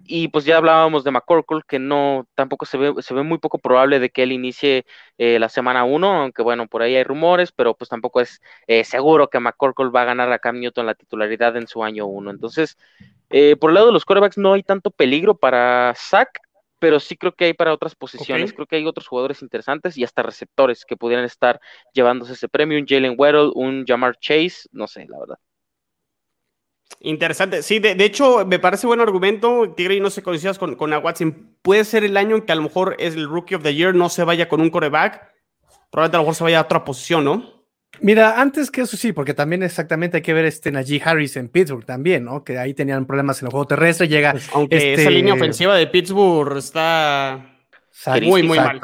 y pues ya hablábamos de McCorkle, que no, tampoco se ve, se ve muy poco probable de que él inicie eh, la semana uno, aunque bueno, por ahí hay rumores, pero pues tampoco es eh, seguro que McCorkle va a ganar a Cam Newton la titularidad en su año uno, entonces... por el lado de los quarterbacks no hay tanto peligro para Zach, pero sí creo que hay para otras posiciones. Creo que hay otros jugadores interesantes y hasta receptores que pudieran estar llevándose ese premio. Un Jalen Weddle, un Jamar Chase, no sé, la verdad. Interesante. Sí, de, hecho, me parece buen argumento. Tigre, y no sé coincidas con, con a Watson. Puede ser el año en que a lo mejor es el Rookie of the Year, no se vaya con un coreback. Probablemente a lo mejor se vaya a otra posición, ¿no? Mira, antes que eso sí, porque también exactamente hay que ver este Najee Harris en Pittsburgh también, ¿no? Que ahí tenían problemas en el juego terrestre, llega... Pues, aunque este esa línea ofensiva de Pittsburgh está muy, muy mal.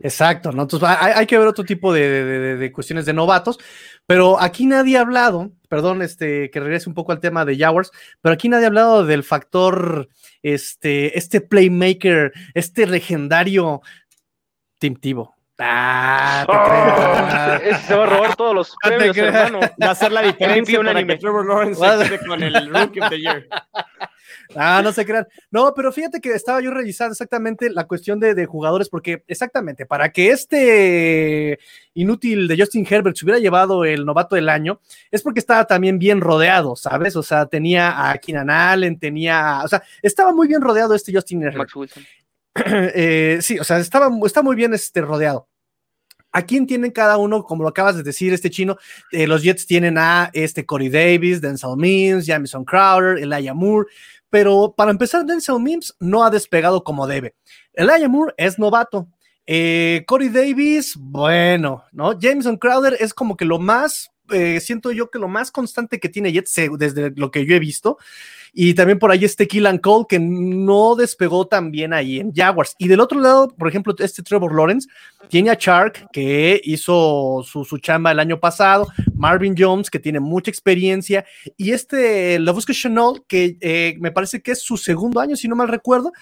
Exacto, ¿no? Entonces hay, que ver otro tipo de, cuestiones de novatos, pero aquí nadie ha hablado, perdón, este, que regrese un poco al tema de Jaguars, pero aquí nadie ha hablado del factor, este, este playmaker, este legendario Tim Tebow. Ah, te oh, se va a robar todos los *laughs* premios, hermano. Va a hacer la *laughs* diferencia un anime. Trevor Lawrence con el Rookie of the Year. Ah, no se crean. No, pero fíjate que estaba yo revisando exactamente la cuestión de, de, jugadores, porque exactamente, para que este inútil de Justin Herbert se hubiera llevado el novato del año, es porque estaba también bien rodeado, ¿sabes? O sea, tenía a Keenan Allen, tenía, o sea, estaba muy bien rodeado este Justin Herbert. *clears throat* Eh, sí, o sea, está muy bien este, rodeado. ¿A quién tienen cada uno? Como lo acabas de decir, este chino, eh, los Jets tienen a este Corey Davis, Denzel Mims, Jamison Crowder, Elijah Moore, pero para empezar, Denzel Mims no ha despegado como debe. Elijah Moore es novato. Eh, Corey Davis, bueno, ¿no? Jameson Crowder es como que lo más, siento yo que lo más constante que tiene Jets desde lo que yo he visto. Y también por ahí este Killan Cole, que no despegó tan bien ahí en Jaguars. Y del otro lado, por ejemplo, este Trevor Lawrence tiene a Chark, que hizo su, chamba el año pasado, Marvin Jones, que tiene mucha experiencia, y este Lavusque Chanel, que eh, me parece que es su segundo año, si no mal recuerdo,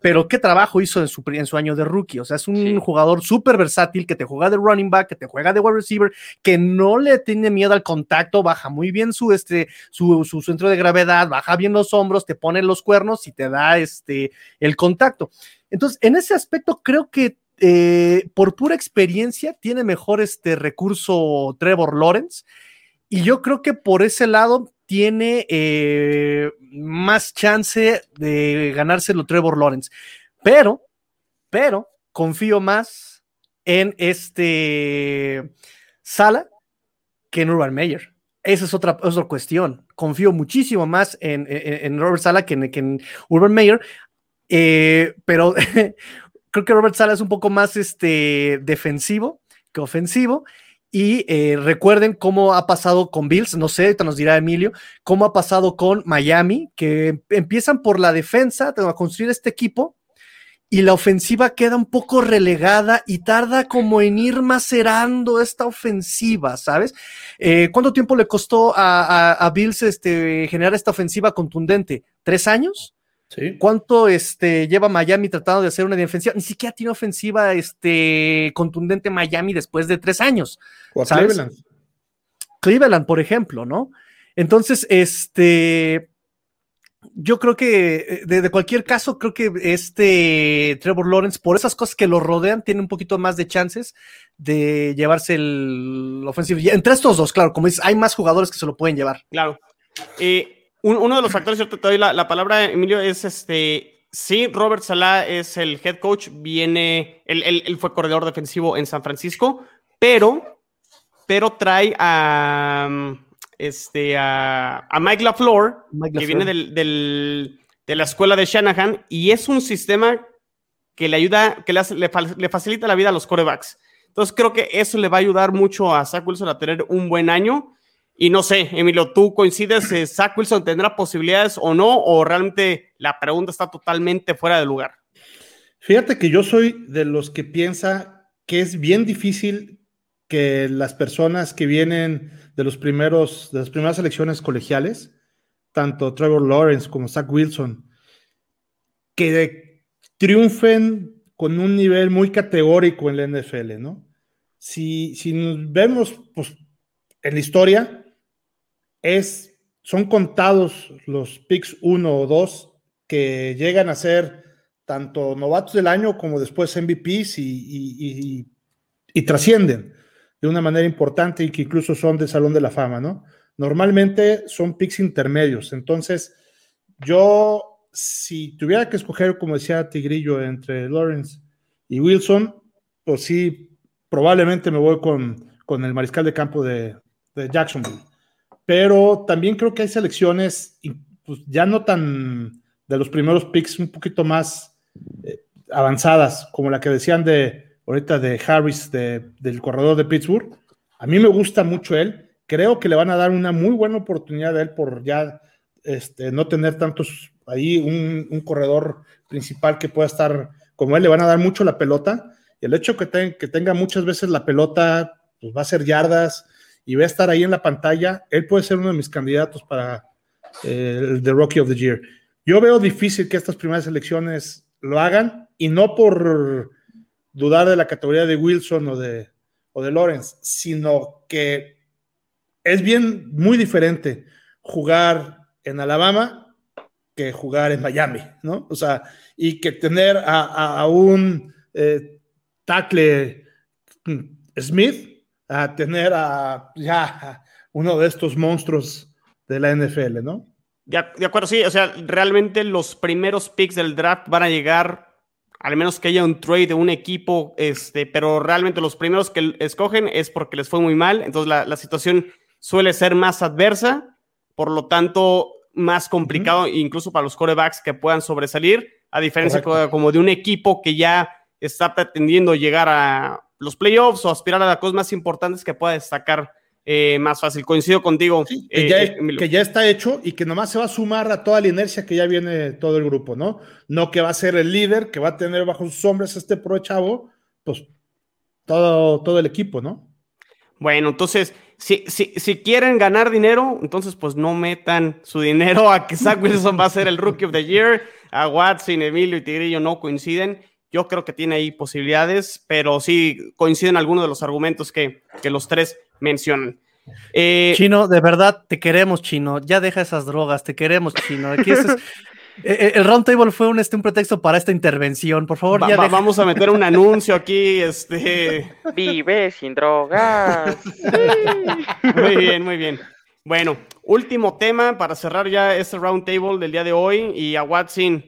pero qué trabajo hizo en su, en su año de rookie. O sea, es un jugador súper versátil que te juega de running back, que te juega de wide receiver, que no le tiene miedo al contacto, baja muy bien su, este, su, su centro de gravedad, baja bien los hombros, te pone los cuernos y te da este, el contacto. Entonces, en ese aspecto, creo que eh, por pura experiencia tiene mejor este recurso Trevor Lawrence. Y yo creo que por ese lado tiene eh, más chance de ganárselo Trevor Lawrence. Pero, pero, confío más en este Sala que en Urban Meyer. Esa es otra, otra cuestión. Confío muchísimo más en, en, Robert Sala que en, Urban Meyer. Eh, pero *laughs* creo que Robert Sala es un poco más este, defensivo que ofensivo. Y eh, recuerden cómo ha pasado con Bills, no sé, ahorita nos dirá Emilio, cómo ha pasado con Miami, que empiezan por la defensa, a construir este equipo, y la ofensiva queda un poco relegada y tarda como en ir macerando esta ofensiva, ¿sabes? Eh, ¿Cuánto tiempo le costó a, Bills este, generar esta ofensiva contundente? ¿Tres años? ¿Cuánto este, lleva Miami tratando de hacer una defensiva? Ni siquiera tiene ofensiva este, contundente Miami después de tres años. O Cleveland. Cleveland, por ejemplo, ¿no? Entonces, este, yo creo que de, cualquier caso, creo que este Trevor Lawrence, por esas cosas que lo rodean, tiene un poquito más de chances de llevarse el ofensivo. Entre estos dos, claro, como dices, hay más jugadores que se lo pueden llevar. Claro. Eh, uno de los factores, yo te doy la, palabra, Emilio, es este. Sí, Robert Salah es el head coach, viene, él, fue corredor defensivo en San Francisco, pero, pero trae a, este, a, Mike LaFleur, que viene de la escuela de Shanahan, y es un sistema que le ayuda, que le, le, facilita la vida a los corebacks. Entonces creo que eso le va a ayudar mucho a Zach Wilson a tener un buen año Y no sé, Emilio, ¿tú coincides? Eh, ¿Zach Wilson tendrá posibilidades o no? ¿O realmente la pregunta está totalmente fuera de lugar? Fíjate que yo soy de los que piensa que es bien difícil que las personas que vienen de los primeros, de las primeras elecciones colegiales, tanto Trevor Lawrence como Zach Wilson, que triunfen con un nivel muy categórico en la NFL, ¿no? Si, si nos vemos pues, en la historia, son contados los picks uno o dos que llegan a ser tanto novatos del año como después MVPs y, trascienden de una manera importante y que incluso son de Salón de la Fama, ¿no? Normalmente son picks intermedios. Entonces, yo, si tuviera que escoger, como decía Tigrillo, entre Lawrence y Wilson, pues sí, probablemente me voy con, con el mariscal de campo de, de Jacksonville pero también creo que hay selecciones pues, ya no tan de los primeros picks, un poquito más eh, avanzadas, como la que decían de ahorita de Harris, del corredor de Pittsburgh. A mí me gusta mucho él. Creo que le van a dar una muy buena oportunidad a él por ya este, no tener tantos ahí, un, corredor principal que pueda estar como él, le van a dar mucho la pelota. Y el hecho que, que tenga muchas veces la pelota, pues va a ser yardas, y va a estar ahí en la pantalla, él puede ser uno de mis candidatos para eh, el The Rookie of the Year. Yo veo difícil que estas primeras elecciones lo hagan y no por dudar de la categoría de Wilson o de, o de Lawrence, sino que es bien muy diferente jugar en Alabama que jugar en Miami, ¿no? O sea, y que tener a, un eh, tackle mm, Smith a tener a ya uno de estos monstruos de la NFL, ¿no? De, acuerdo, sí, o sea, realmente los primeros picks del draft van a llegar, al menos que haya un trade de un equipo, este, pero realmente los primeros que escogen es porque les fue muy mal, entonces la, situación suele ser más adversa, por lo tanto, más complicado, incluso para los corebacks que puedan sobresalir, a diferencia como de un equipo que ya está pretendiendo llegar a los playoffs o aspirar a las cosas más importantes que pueda destacar eh, más fácil. Coincido contigo. que, ya, eh, que, ya, está hecho y que nomás se va a sumar a toda la inercia que ya viene todo el grupo, ¿no? No que va a ser el líder, que va a tener bajo sus hombres este pro chavo, pues todo, todo el equipo, ¿no? Bueno, entonces, si, si, si, quieren ganar dinero, entonces pues no metan su dinero a que Zach Wilson va a ser el Rookie of the Year, a Watson, Emilio y Tigrillo no coinciden. Yo creo que tiene ahí posibilidades, pero sí coinciden algunos de los argumentos que, los tres mencionan. Eh, Chino, de verdad, te queremos, Chino. Ya deja esas drogas, te queremos, Chino. Aquí es, *laughs* eh, eh, el roundtable fue un, este, un pretexto para esta intervención. Por favor, ya vamos a meter un anuncio aquí. Este... *laughs* Vive sin drogas. Muy bien, muy bien. Bueno, último tema para cerrar ya este roundtable del día de hoy. Y a Watson,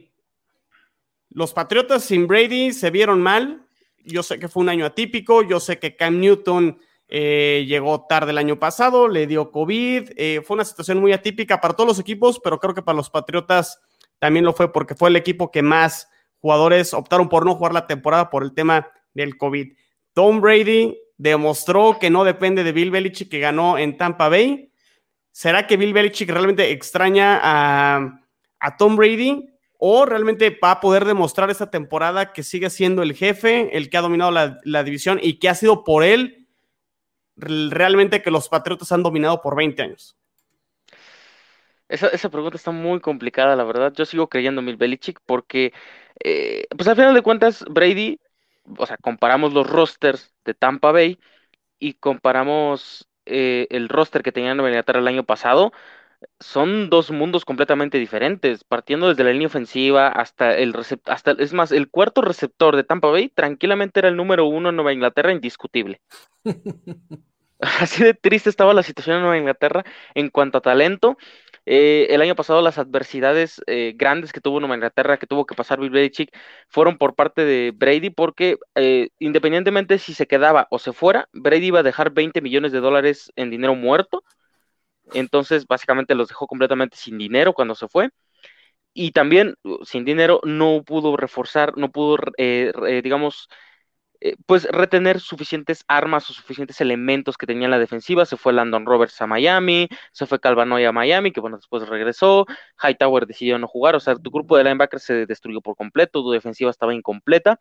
los Patriotas sin Brady se vieron mal. Yo sé que fue un año atípico. Yo sé que Cam Newton eh, llegó tarde el año pasado, le dio COVID. Eh, fue una situación muy atípica para todos los equipos, pero creo que para los Patriotas también lo fue porque fue el equipo que más jugadores optaron por no jugar la temporada por el tema del COVID. Tom Brady demostró que no depende de Bill Belichick que ganó en Tampa Bay. ¿Será que Bill Belichick realmente extraña a, a Tom Brady? O realmente va a poder demostrar esta temporada que sigue siendo el jefe, el que ha dominado la, división y que ha sido por él realmente que los Patriotas han dominado por 20 años. Esa, pregunta está muy complicada, la verdad. Yo sigo creyendo en Mil Belichick porque, eh, pues al final de cuentas, Brady, o sea, comparamos los rosters de Tampa Bay y comparamos eh, el roster que tenían en Inglaterra el año pasado son dos mundos completamente diferentes, partiendo desde la línea ofensiva hasta el receptor, hasta, es más, el cuarto receptor de Tampa Bay tranquilamente era el número uno en Nueva Inglaterra, indiscutible. *laughs* Así de triste estaba la situación en Nueva Inglaterra en cuanto a talento. Eh, el año pasado las adversidades eh, grandes que tuvo Nueva Inglaterra, que tuvo que pasar Bill Belichick, fueron por parte de Brady, porque eh, independientemente si se quedaba o se fuera, Brady iba a dejar 20 millones de dólares en dinero muerto entonces, básicamente los dejó completamente sin dinero cuando se fue. Y también uh, sin dinero no pudo reforzar, no pudo, eh, digamos, eh, pues retener suficientes armas o suficientes elementos que tenía la defensiva. Se fue Landon Roberts a Miami, se fue Calvanoy a Miami, que bueno, después regresó. Hightower decidió no jugar, o sea, tu grupo de linebackers se destruyó por completo, tu defensiva estaba incompleta.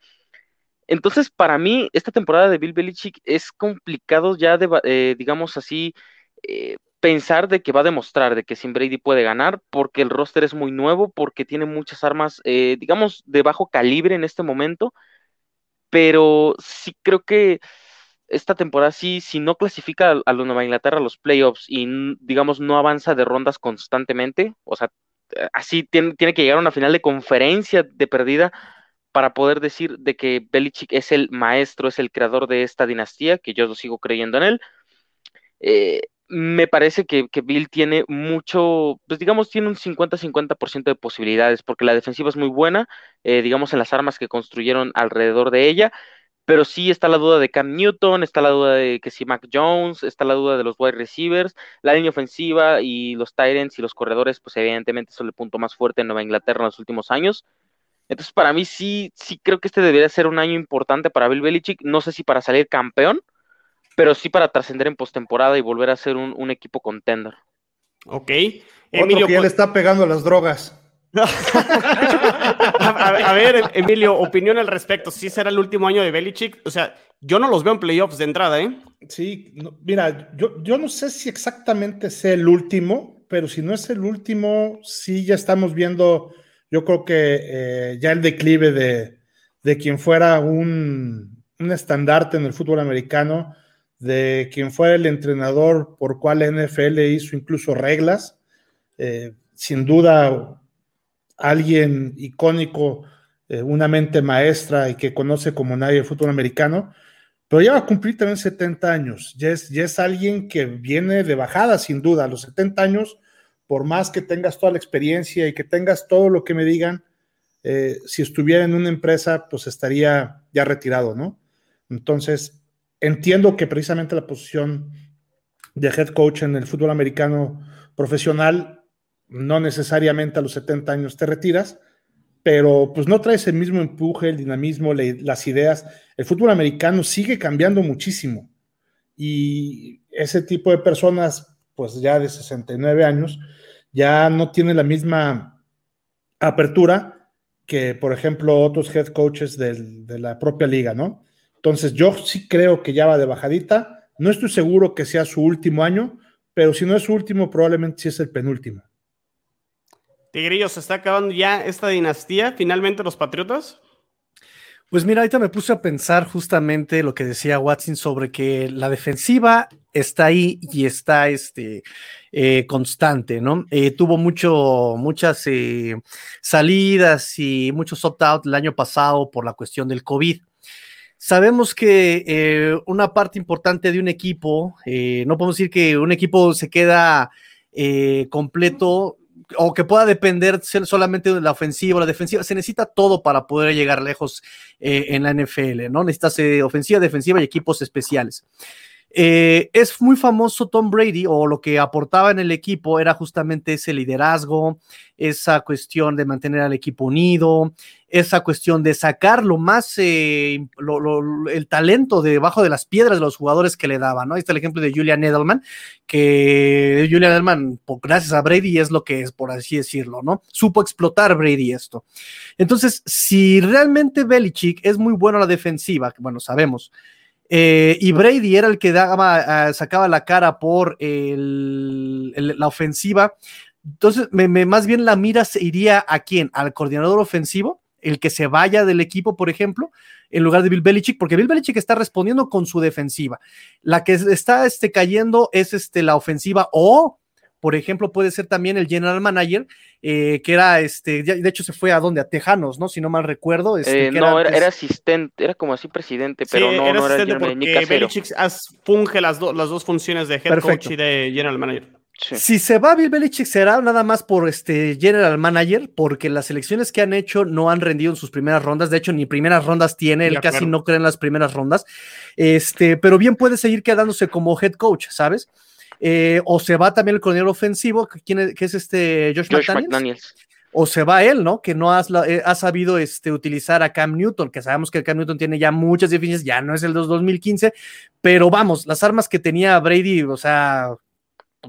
Entonces, para mí, esta temporada de Bill Belichick es complicado ya, de, eh, digamos así, eh, pensar de que va a demostrar de que sin Brady puede ganar, porque el roster es muy nuevo, porque tiene muchas armas, digamos, de bajo calibre en este momento pero sí creo que esta temporada sí, si no clasifica a, los Nueva Inglaterra a los playoffs y digamos no avanza de rondas constantemente, o sea, eh, así tiene, tiene, que llegar a una final de conferencia de perdida para poder decir de que Belichick es el maestro, es el creador de esta dinastía, que yo lo sigo creyendo en él. Eh, me parece que, Bill tiene mucho, pues digamos, tiene un 50-50% de posibilidades, porque la defensiva es muy buena, eh, digamos, en las armas que construyeron alrededor de ella, pero sí está la duda de Cam Newton, está la duda de que si Mac Jones, está la duda de los wide receivers, la línea ofensiva y los Tyrants y los corredores, pues evidentemente son el punto más fuerte en Nueva Inglaterra en los últimos años. Entonces, para mí sí, sí creo que este debería ser un año importante para Bill Belichick, no sé si para salir campeón, pero sí para trascender en postemporada y volver a ser un, equipo contender. Ok. Emilio, que ya le está pegando las drogas. *laughs* a, ver, Emilio, opinión al respecto. ¿Sí será el último año de Belichick? O sea, yo no los veo en playoffs de entrada, ¿eh? Sí, mira, yo, yo no sé si exactamente sea el último, pero si no es el último, sí ya estamos viendo, yo creo que eh, ya el declive de, de quien fuera un, un estandarte en el fútbol americano de quien fue el entrenador por cual NFL hizo incluso reglas. Eh, sin duda, alguien icónico, eh, una mente maestra y que conoce como nadie el fútbol americano, pero ya va a cumplir también 70 años. Ya es, es alguien que viene de bajada, sin duda. A los 70 años, por más que tengas toda la experiencia y que tengas todo lo que me digan, eh, si estuviera en una empresa, pues estaría ya retirado, ¿no? Entonces, entiendo que precisamente la posición de head coach en el fútbol americano profesional, no necesariamente a los 70 años te retiras, pero pues no traes el mismo empuje, el dinamismo, las ideas. El fútbol americano sigue cambiando muchísimo y ese tipo de personas, pues ya de 69 años, ya no tiene la misma apertura que, por ejemplo, otros head coaches de la propia liga, ¿no? Entonces, yo sí creo que ya va de bajadita. No estoy seguro que sea su último año, pero si no es su último, probablemente sí es el penúltimo. Tigrillo, ¿se está acabando ya esta dinastía? ¿Finalmente los Patriotas? Pues mira, ahorita me puse a pensar justamente lo que decía Watson sobre que la defensiva está ahí y está este, eh, constante, ¿no? Eh, tuvo mucho, muchas eh, salidas y muchos opt-out el año pasado por la cuestión del COVID. Sabemos que eh, una parte importante de un equipo, eh, no podemos decir que un equipo se queda eh, completo o que pueda depender solamente de la ofensiva o la defensiva, se necesita todo para poder llegar lejos en la NFL, ¿no? Necesitas ofensiva, defensiva y equipos especiales. Eh, es muy famoso Tom Brady o lo que aportaba en el equipo era justamente ese liderazgo, esa cuestión de mantener al equipo unido, esa cuestión de sacar lo más, eh, el talento debajo de las piedras de los jugadores que le daban, ¿no? Ahí está el ejemplo de Julian Edelman, que Julian Edelman, gracias a Brady, es lo que es, por así decirlo, ¿no? Supo explotar Brady esto. Entonces, si realmente Belichick es muy bueno a la defensiva, bueno, sabemos, eh, y Brady era el que ah, sacaba la cara por la ofensiva. Entonces, más bien la mira se iría a quién? Al coordinador ofensivo, el que se vaya del equipo, por ejemplo, en lugar de Bill Belichick, porque Bill Belichick está respondiendo con su defensiva. La que está este, cayendo es este, la ofensiva o por ejemplo, puede ser también el general manager, eh, que era, este, de hecho se fue a donde, a Tejanos, ¿no? Si no mal recuerdo. Este, eh, no, era, asistente, era como así presidente, pero no, era no era general porque Belichick funge las, las dos funciones de head coach y de general manager. Si se va Bill Belichick será nada más por este general manager, porque las elecciones que han hecho no han rendido en sus primeras rondas. De hecho, ni primeras rondas tiene, él casi no cree en las primeras rondas. Este, pero bien puede seguir quedándose como head coach, ¿sabes? Eh, o se va también el coordinador ofensivo, que, es, este Josh, McDaniels. o se va él, ¿no? Que no has, eh, ha sabido este, utilizar a Cam Newton, que sabemos que Cam Newton tiene ya muchas deficiencias, ya no es el 2015, pero vamos, las armas que tenía Brady, o sea,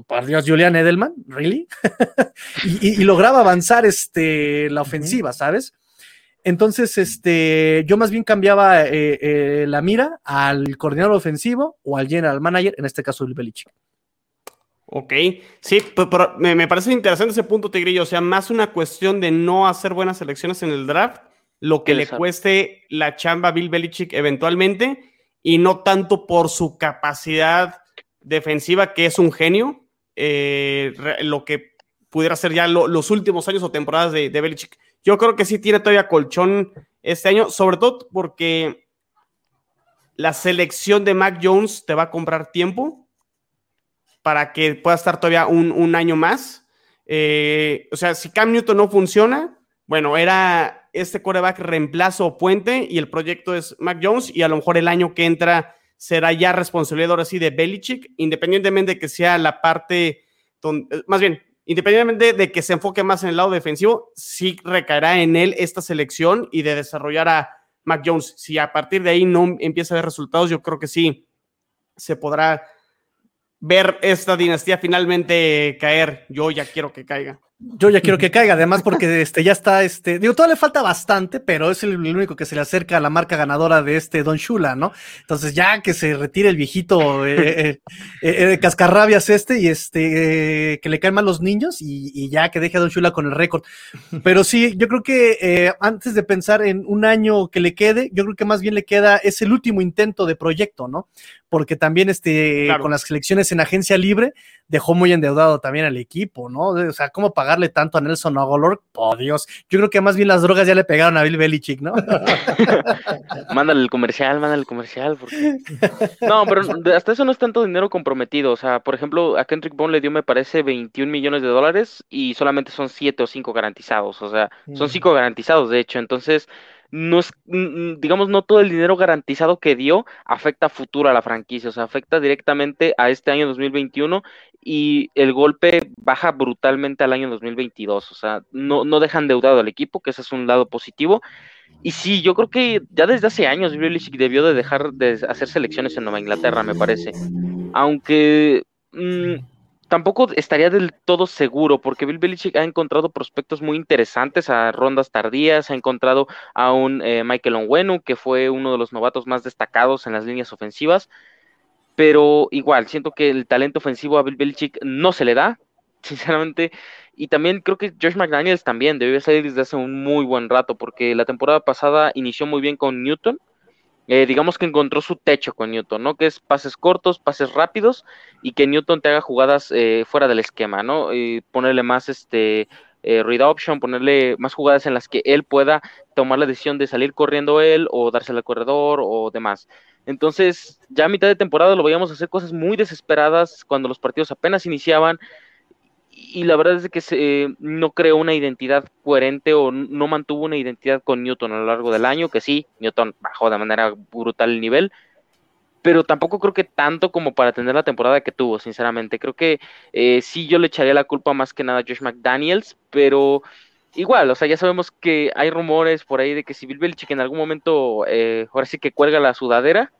por Dios, Julian Edelman, ¿really? *laughs* y, lograba avanzar este, la ofensiva, ¿sabes? Entonces, este, yo más bien cambiaba eh, eh, la mira al coordinador ofensivo o al general manager, en este caso el Belichick. Ok, sí, pero, me, parece interesante ese punto, Tigrillo. O sea, más una cuestión de no hacer buenas elecciones en el draft, lo que le cueste la chamba a Bill Belichick eventualmente, y no tanto por su capacidad defensiva, que es un genio, eh, lo que pudiera ser ya los últimos años o temporadas de, de Belichick. Yo creo que sí tiene todavía colchón este año, sobre todo porque la selección de Mac Jones te va a comprar tiempo para que pueda estar todavía un, año más. Eh, o sea, si Cam Newton no funciona, bueno, era este coreback reemplazo puente y el proyecto es Mac Jones y a lo mejor el año que entra será ya responsabilidad ahora sí de Belichick, independientemente de que sea la parte, donde, más bien, independientemente de que se enfoque más en el lado defensivo, sí recaerá en él esta selección y de desarrollar a Mac Jones. Si a partir de ahí no empieza a ver resultados, yo creo que sí se podrá ver esta dinastía finalmente caer. Yo ya quiero que caiga. Yo ya quiero que caiga, además porque este ya está, este, digo, todavía le falta bastante, pero es el, único que se le acerca a la marca ganadora de este Don Shula, ¿no? Entonces ya que se retire el viejito eh, eh, eh, cascarrabias este y este, que le caen mal los niños y, ya que deje a Don Shula con el récord. Pero sí, yo creo que antes de pensar en un año que le quede, yo creo que más bien le queda, es el último intento de proyecto, ¿no? Porque también este, con las selecciones en agencia libre, dejó muy endeudado también al equipo, ¿no? O sea, ¿cómo pagarle tanto a Nelson Ogolor? Oh, Dios. Yo creo que más bien las drogas ya le pegaron a Bill Belichick, ¿no? *laughs* mándale el comercial, mándale el comercial. Porque... *laughs* No, pero hasta eso no es tanto dinero comprometido. O sea, por ejemplo, a Kendrick Bond le dio, me parece, 21 millones de dólares y solamente son 7 o 5 garantizados. O sea, son 5 garantizados, de hecho. Entonces, no es, digamos, no todo el dinero garantizado que dio afecta a futuro a la franquicia, o sea, afecta directamente a este año 2021 y el golpe baja brutalmente al año 2022, o sea, no, no dejan deudado al equipo, que ese es un lado positivo. Y sí, yo creo que ya desde hace años Belichick debió de dejar de hacer selecciones en Nueva Inglaterra, me parece. Aunque mm, tampoco estaría del todo seguro, porque Bill Belichick ha encontrado prospectos muy interesantes a rondas tardías, ha encontrado a un eh, Michael Onwenu, que fue uno de los novatos más destacados en las líneas ofensivas, pero igual, siento que el talento ofensivo a Bill Belichick no se le da, *laughs* sinceramente, y también creo que Josh McDaniels también debe salir desde hace un muy buen rato, porque la temporada pasada inició muy bien con Newton, eh, digamos que encontró su techo con Newton, ¿no? Que es pases cortos, pases rápidos y que Newton te haga jugadas eh, fuera del esquema, ¿no? Y ponerle más este eh, read option, ponerle más jugadas en las que él pueda tomar la decisión de salir corriendo él o dársela al corredor o demás. Entonces, ya a mitad de temporada lo veíamos hacer cosas muy desesperadas cuando los partidos apenas iniciaban y la verdad es que se, no creó una identidad coherente o no mantuvo una identidad con Newton a lo largo del año, que sí, Newton bajó de manera brutal el nivel, pero tampoco creo que tanto como para tener la temporada que tuvo, sinceramente. Creo que eh, sí yo le echaría la culpa más que nada a Josh McDaniels, pero igual, o sea, ya sabemos que hay rumores por ahí de que si Bill Belichick en algún momento, eh, ahora sí que cuelga la sudadera,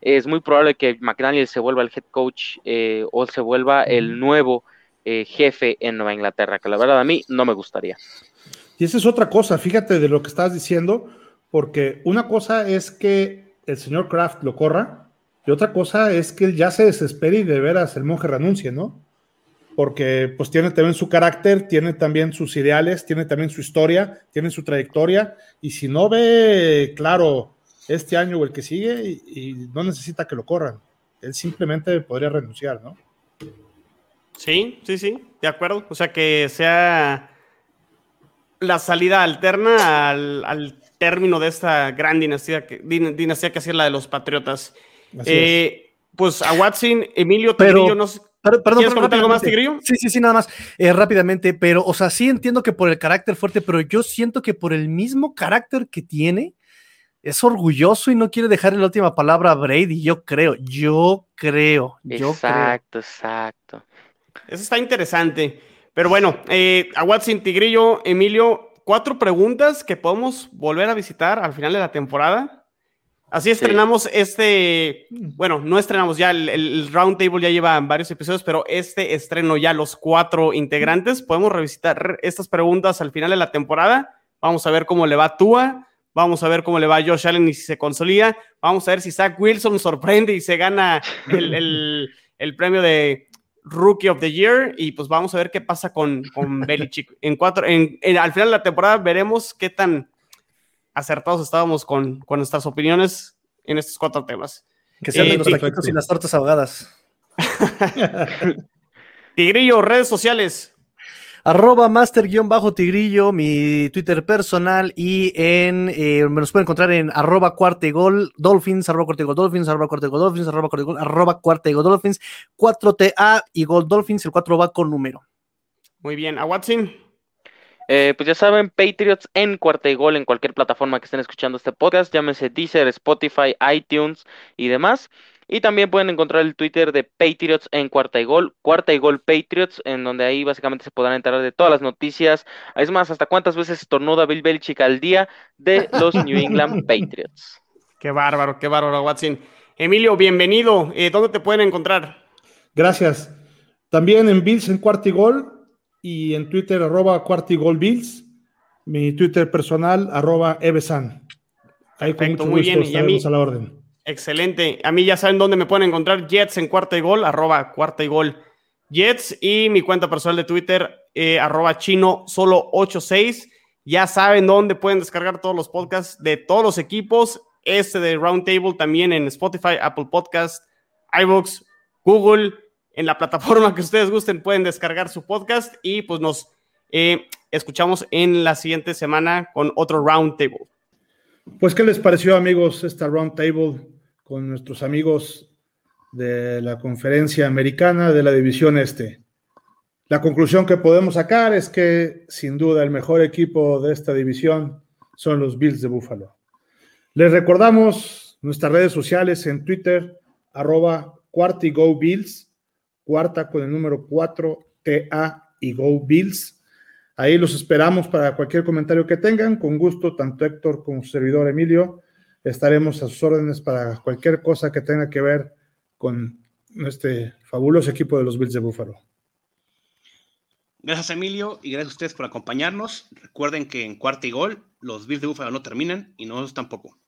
es muy probable que McDaniels se vuelva el head coach eh, o se vuelva el nuevo eh, jefe en Nueva Inglaterra, que la verdad a mí no me gustaría. Y esa es otra cosa, fíjate de lo que estás diciendo, porque una cosa es que el señor Kraft lo corra, y otra cosa es que él ya se desespere y de veras el monje renuncie, ¿no? Porque pues tiene también su carácter, tiene también sus ideales, tiene también su historia, tiene su trayectoria, y si no ve claro este año o el que sigue, y no necesita que lo corran, él simplemente podría renunciar, ¿no? Sí, sí, sí, de acuerdo. O sea, que sea la salida alterna al, término de esta gran dinastía que, dinastía que hacía la de los Patriotas. Eh, pues a Watson, Emilio Tigrillo, no ¿Quieres comentar algo más, Tigrillo? Sí, sí, sí, nada más. Eh, rápidamente, pero, o sea, sí entiendo que por el carácter fuerte, pero yo siento que por el mismo carácter que tiene, es orgulloso y no quiere dejar la última palabra a Brady. Yo creo, yo creo. Yo exacto, exacto. Eso está interesante. Pero bueno, eh, a Watson Tigrillo, Emilio, cuatro preguntas que podemos volver a visitar al final de la temporada. Así estrenamos este, bueno, no estrenamos ya, el, el Round Table ya lleva varios episodios, pero este estreno ya los cuatro integrantes. Podemos revisitar estas preguntas al final de la temporada. Vamos a ver cómo le va a Tua, vamos a ver cómo le va a Josh Allen y si se consolida. Vamos a ver si Zach Wilson sorprende y se gana el, el premio de Rookie of the Year y pues vamos a ver qué pasa con, con *laughs* Belichick. En cuatro, en, al final de la temporada veremos qué tan acertados estábamos con, con nuestras opiniones en estos cuatro temas. Que sean eh, los taquitos y las tortas ahogadas. *laughs* Tigrillo, redes sociales. Arroba master-tigrillo, mi Twitter personal y en, eh, me los pueden encontrar en arroba cuartegol dolphins, arroba cuartegol dolphins, arroba cuartegol dolphins, arroba cuartegol, arroba cuartegol dolphins, 4TA y Gold Dolphins, el 4 va con número. Muy bien, a Watson. Eh, pues ya saben, Patriots en cuarta y gol en cualquier plataforma que estén escuchando este podcast, llámese Deezer, Spotify, iTunes y demás. Y también pueden encontrar el Twitter de Patriots en Cuarta y Gol, Cuarta y Gol Patriots, en donde ahí básicamente se podrán enterar de todas las noticias. Es más, hasta cuántas veces estornuda Bill Belichick al día de los New England *laughs* Patriots. Qué bárbaro, qué bárbaro, Watson. Emilio, bienvenido. Eh, ¿Dónde te pueden encontrar? Gracias. También en Bills en Cuarta y Gol y en Twitter arroba Cuarta y Gol Bills. Mi Twitter personal arroba Evesan. Ahí con mucho muy gusto bien. a la orden. Excelente. A mí ya saben dónde me pueden encontrar. Jets en cuarta y gol, arroba cuarta y gol Jets. Y mi cuenta personal de Twitter, eh, arroba chino solo 86. Ya saben dónde pueden descargar todos los podcasts de todos los equipos. Este de Roundtable también en Spotify, Apple Podcast, iVoox, Google. En la plataforma que ustedes gusten pueden descargar su podcast y pues nos eh, escuchamos en la siguiente semana con otro Roundtable. Pues, ¿qué les pareció, amigos, esta roundtable con nuestros amigos de la conferencia americana de la división este? La conclusión que podemos sacar es que, sin duda, el mejor equipo de esta división son los Bills de Buffalo. Les recordamos nuestras redes sociales en Twitter, arroba cuarta Bills, cuarta con el número 4, TA y go Bills. Ahí los esperamos para cualquier comentario que tengan. Con gusto, tanto Héctor como su servidor Emilio, estaremos a sus órdenes para cualquier cosa que tenga que ver con este fabuloso equipo de los Bills de Búfalo. Gracias, Emilio, y gracias a ustedes por acompañarnos. Recuerden que en cuarta y gol, los Bills de Búfalo no terminan y nosotros tampoco.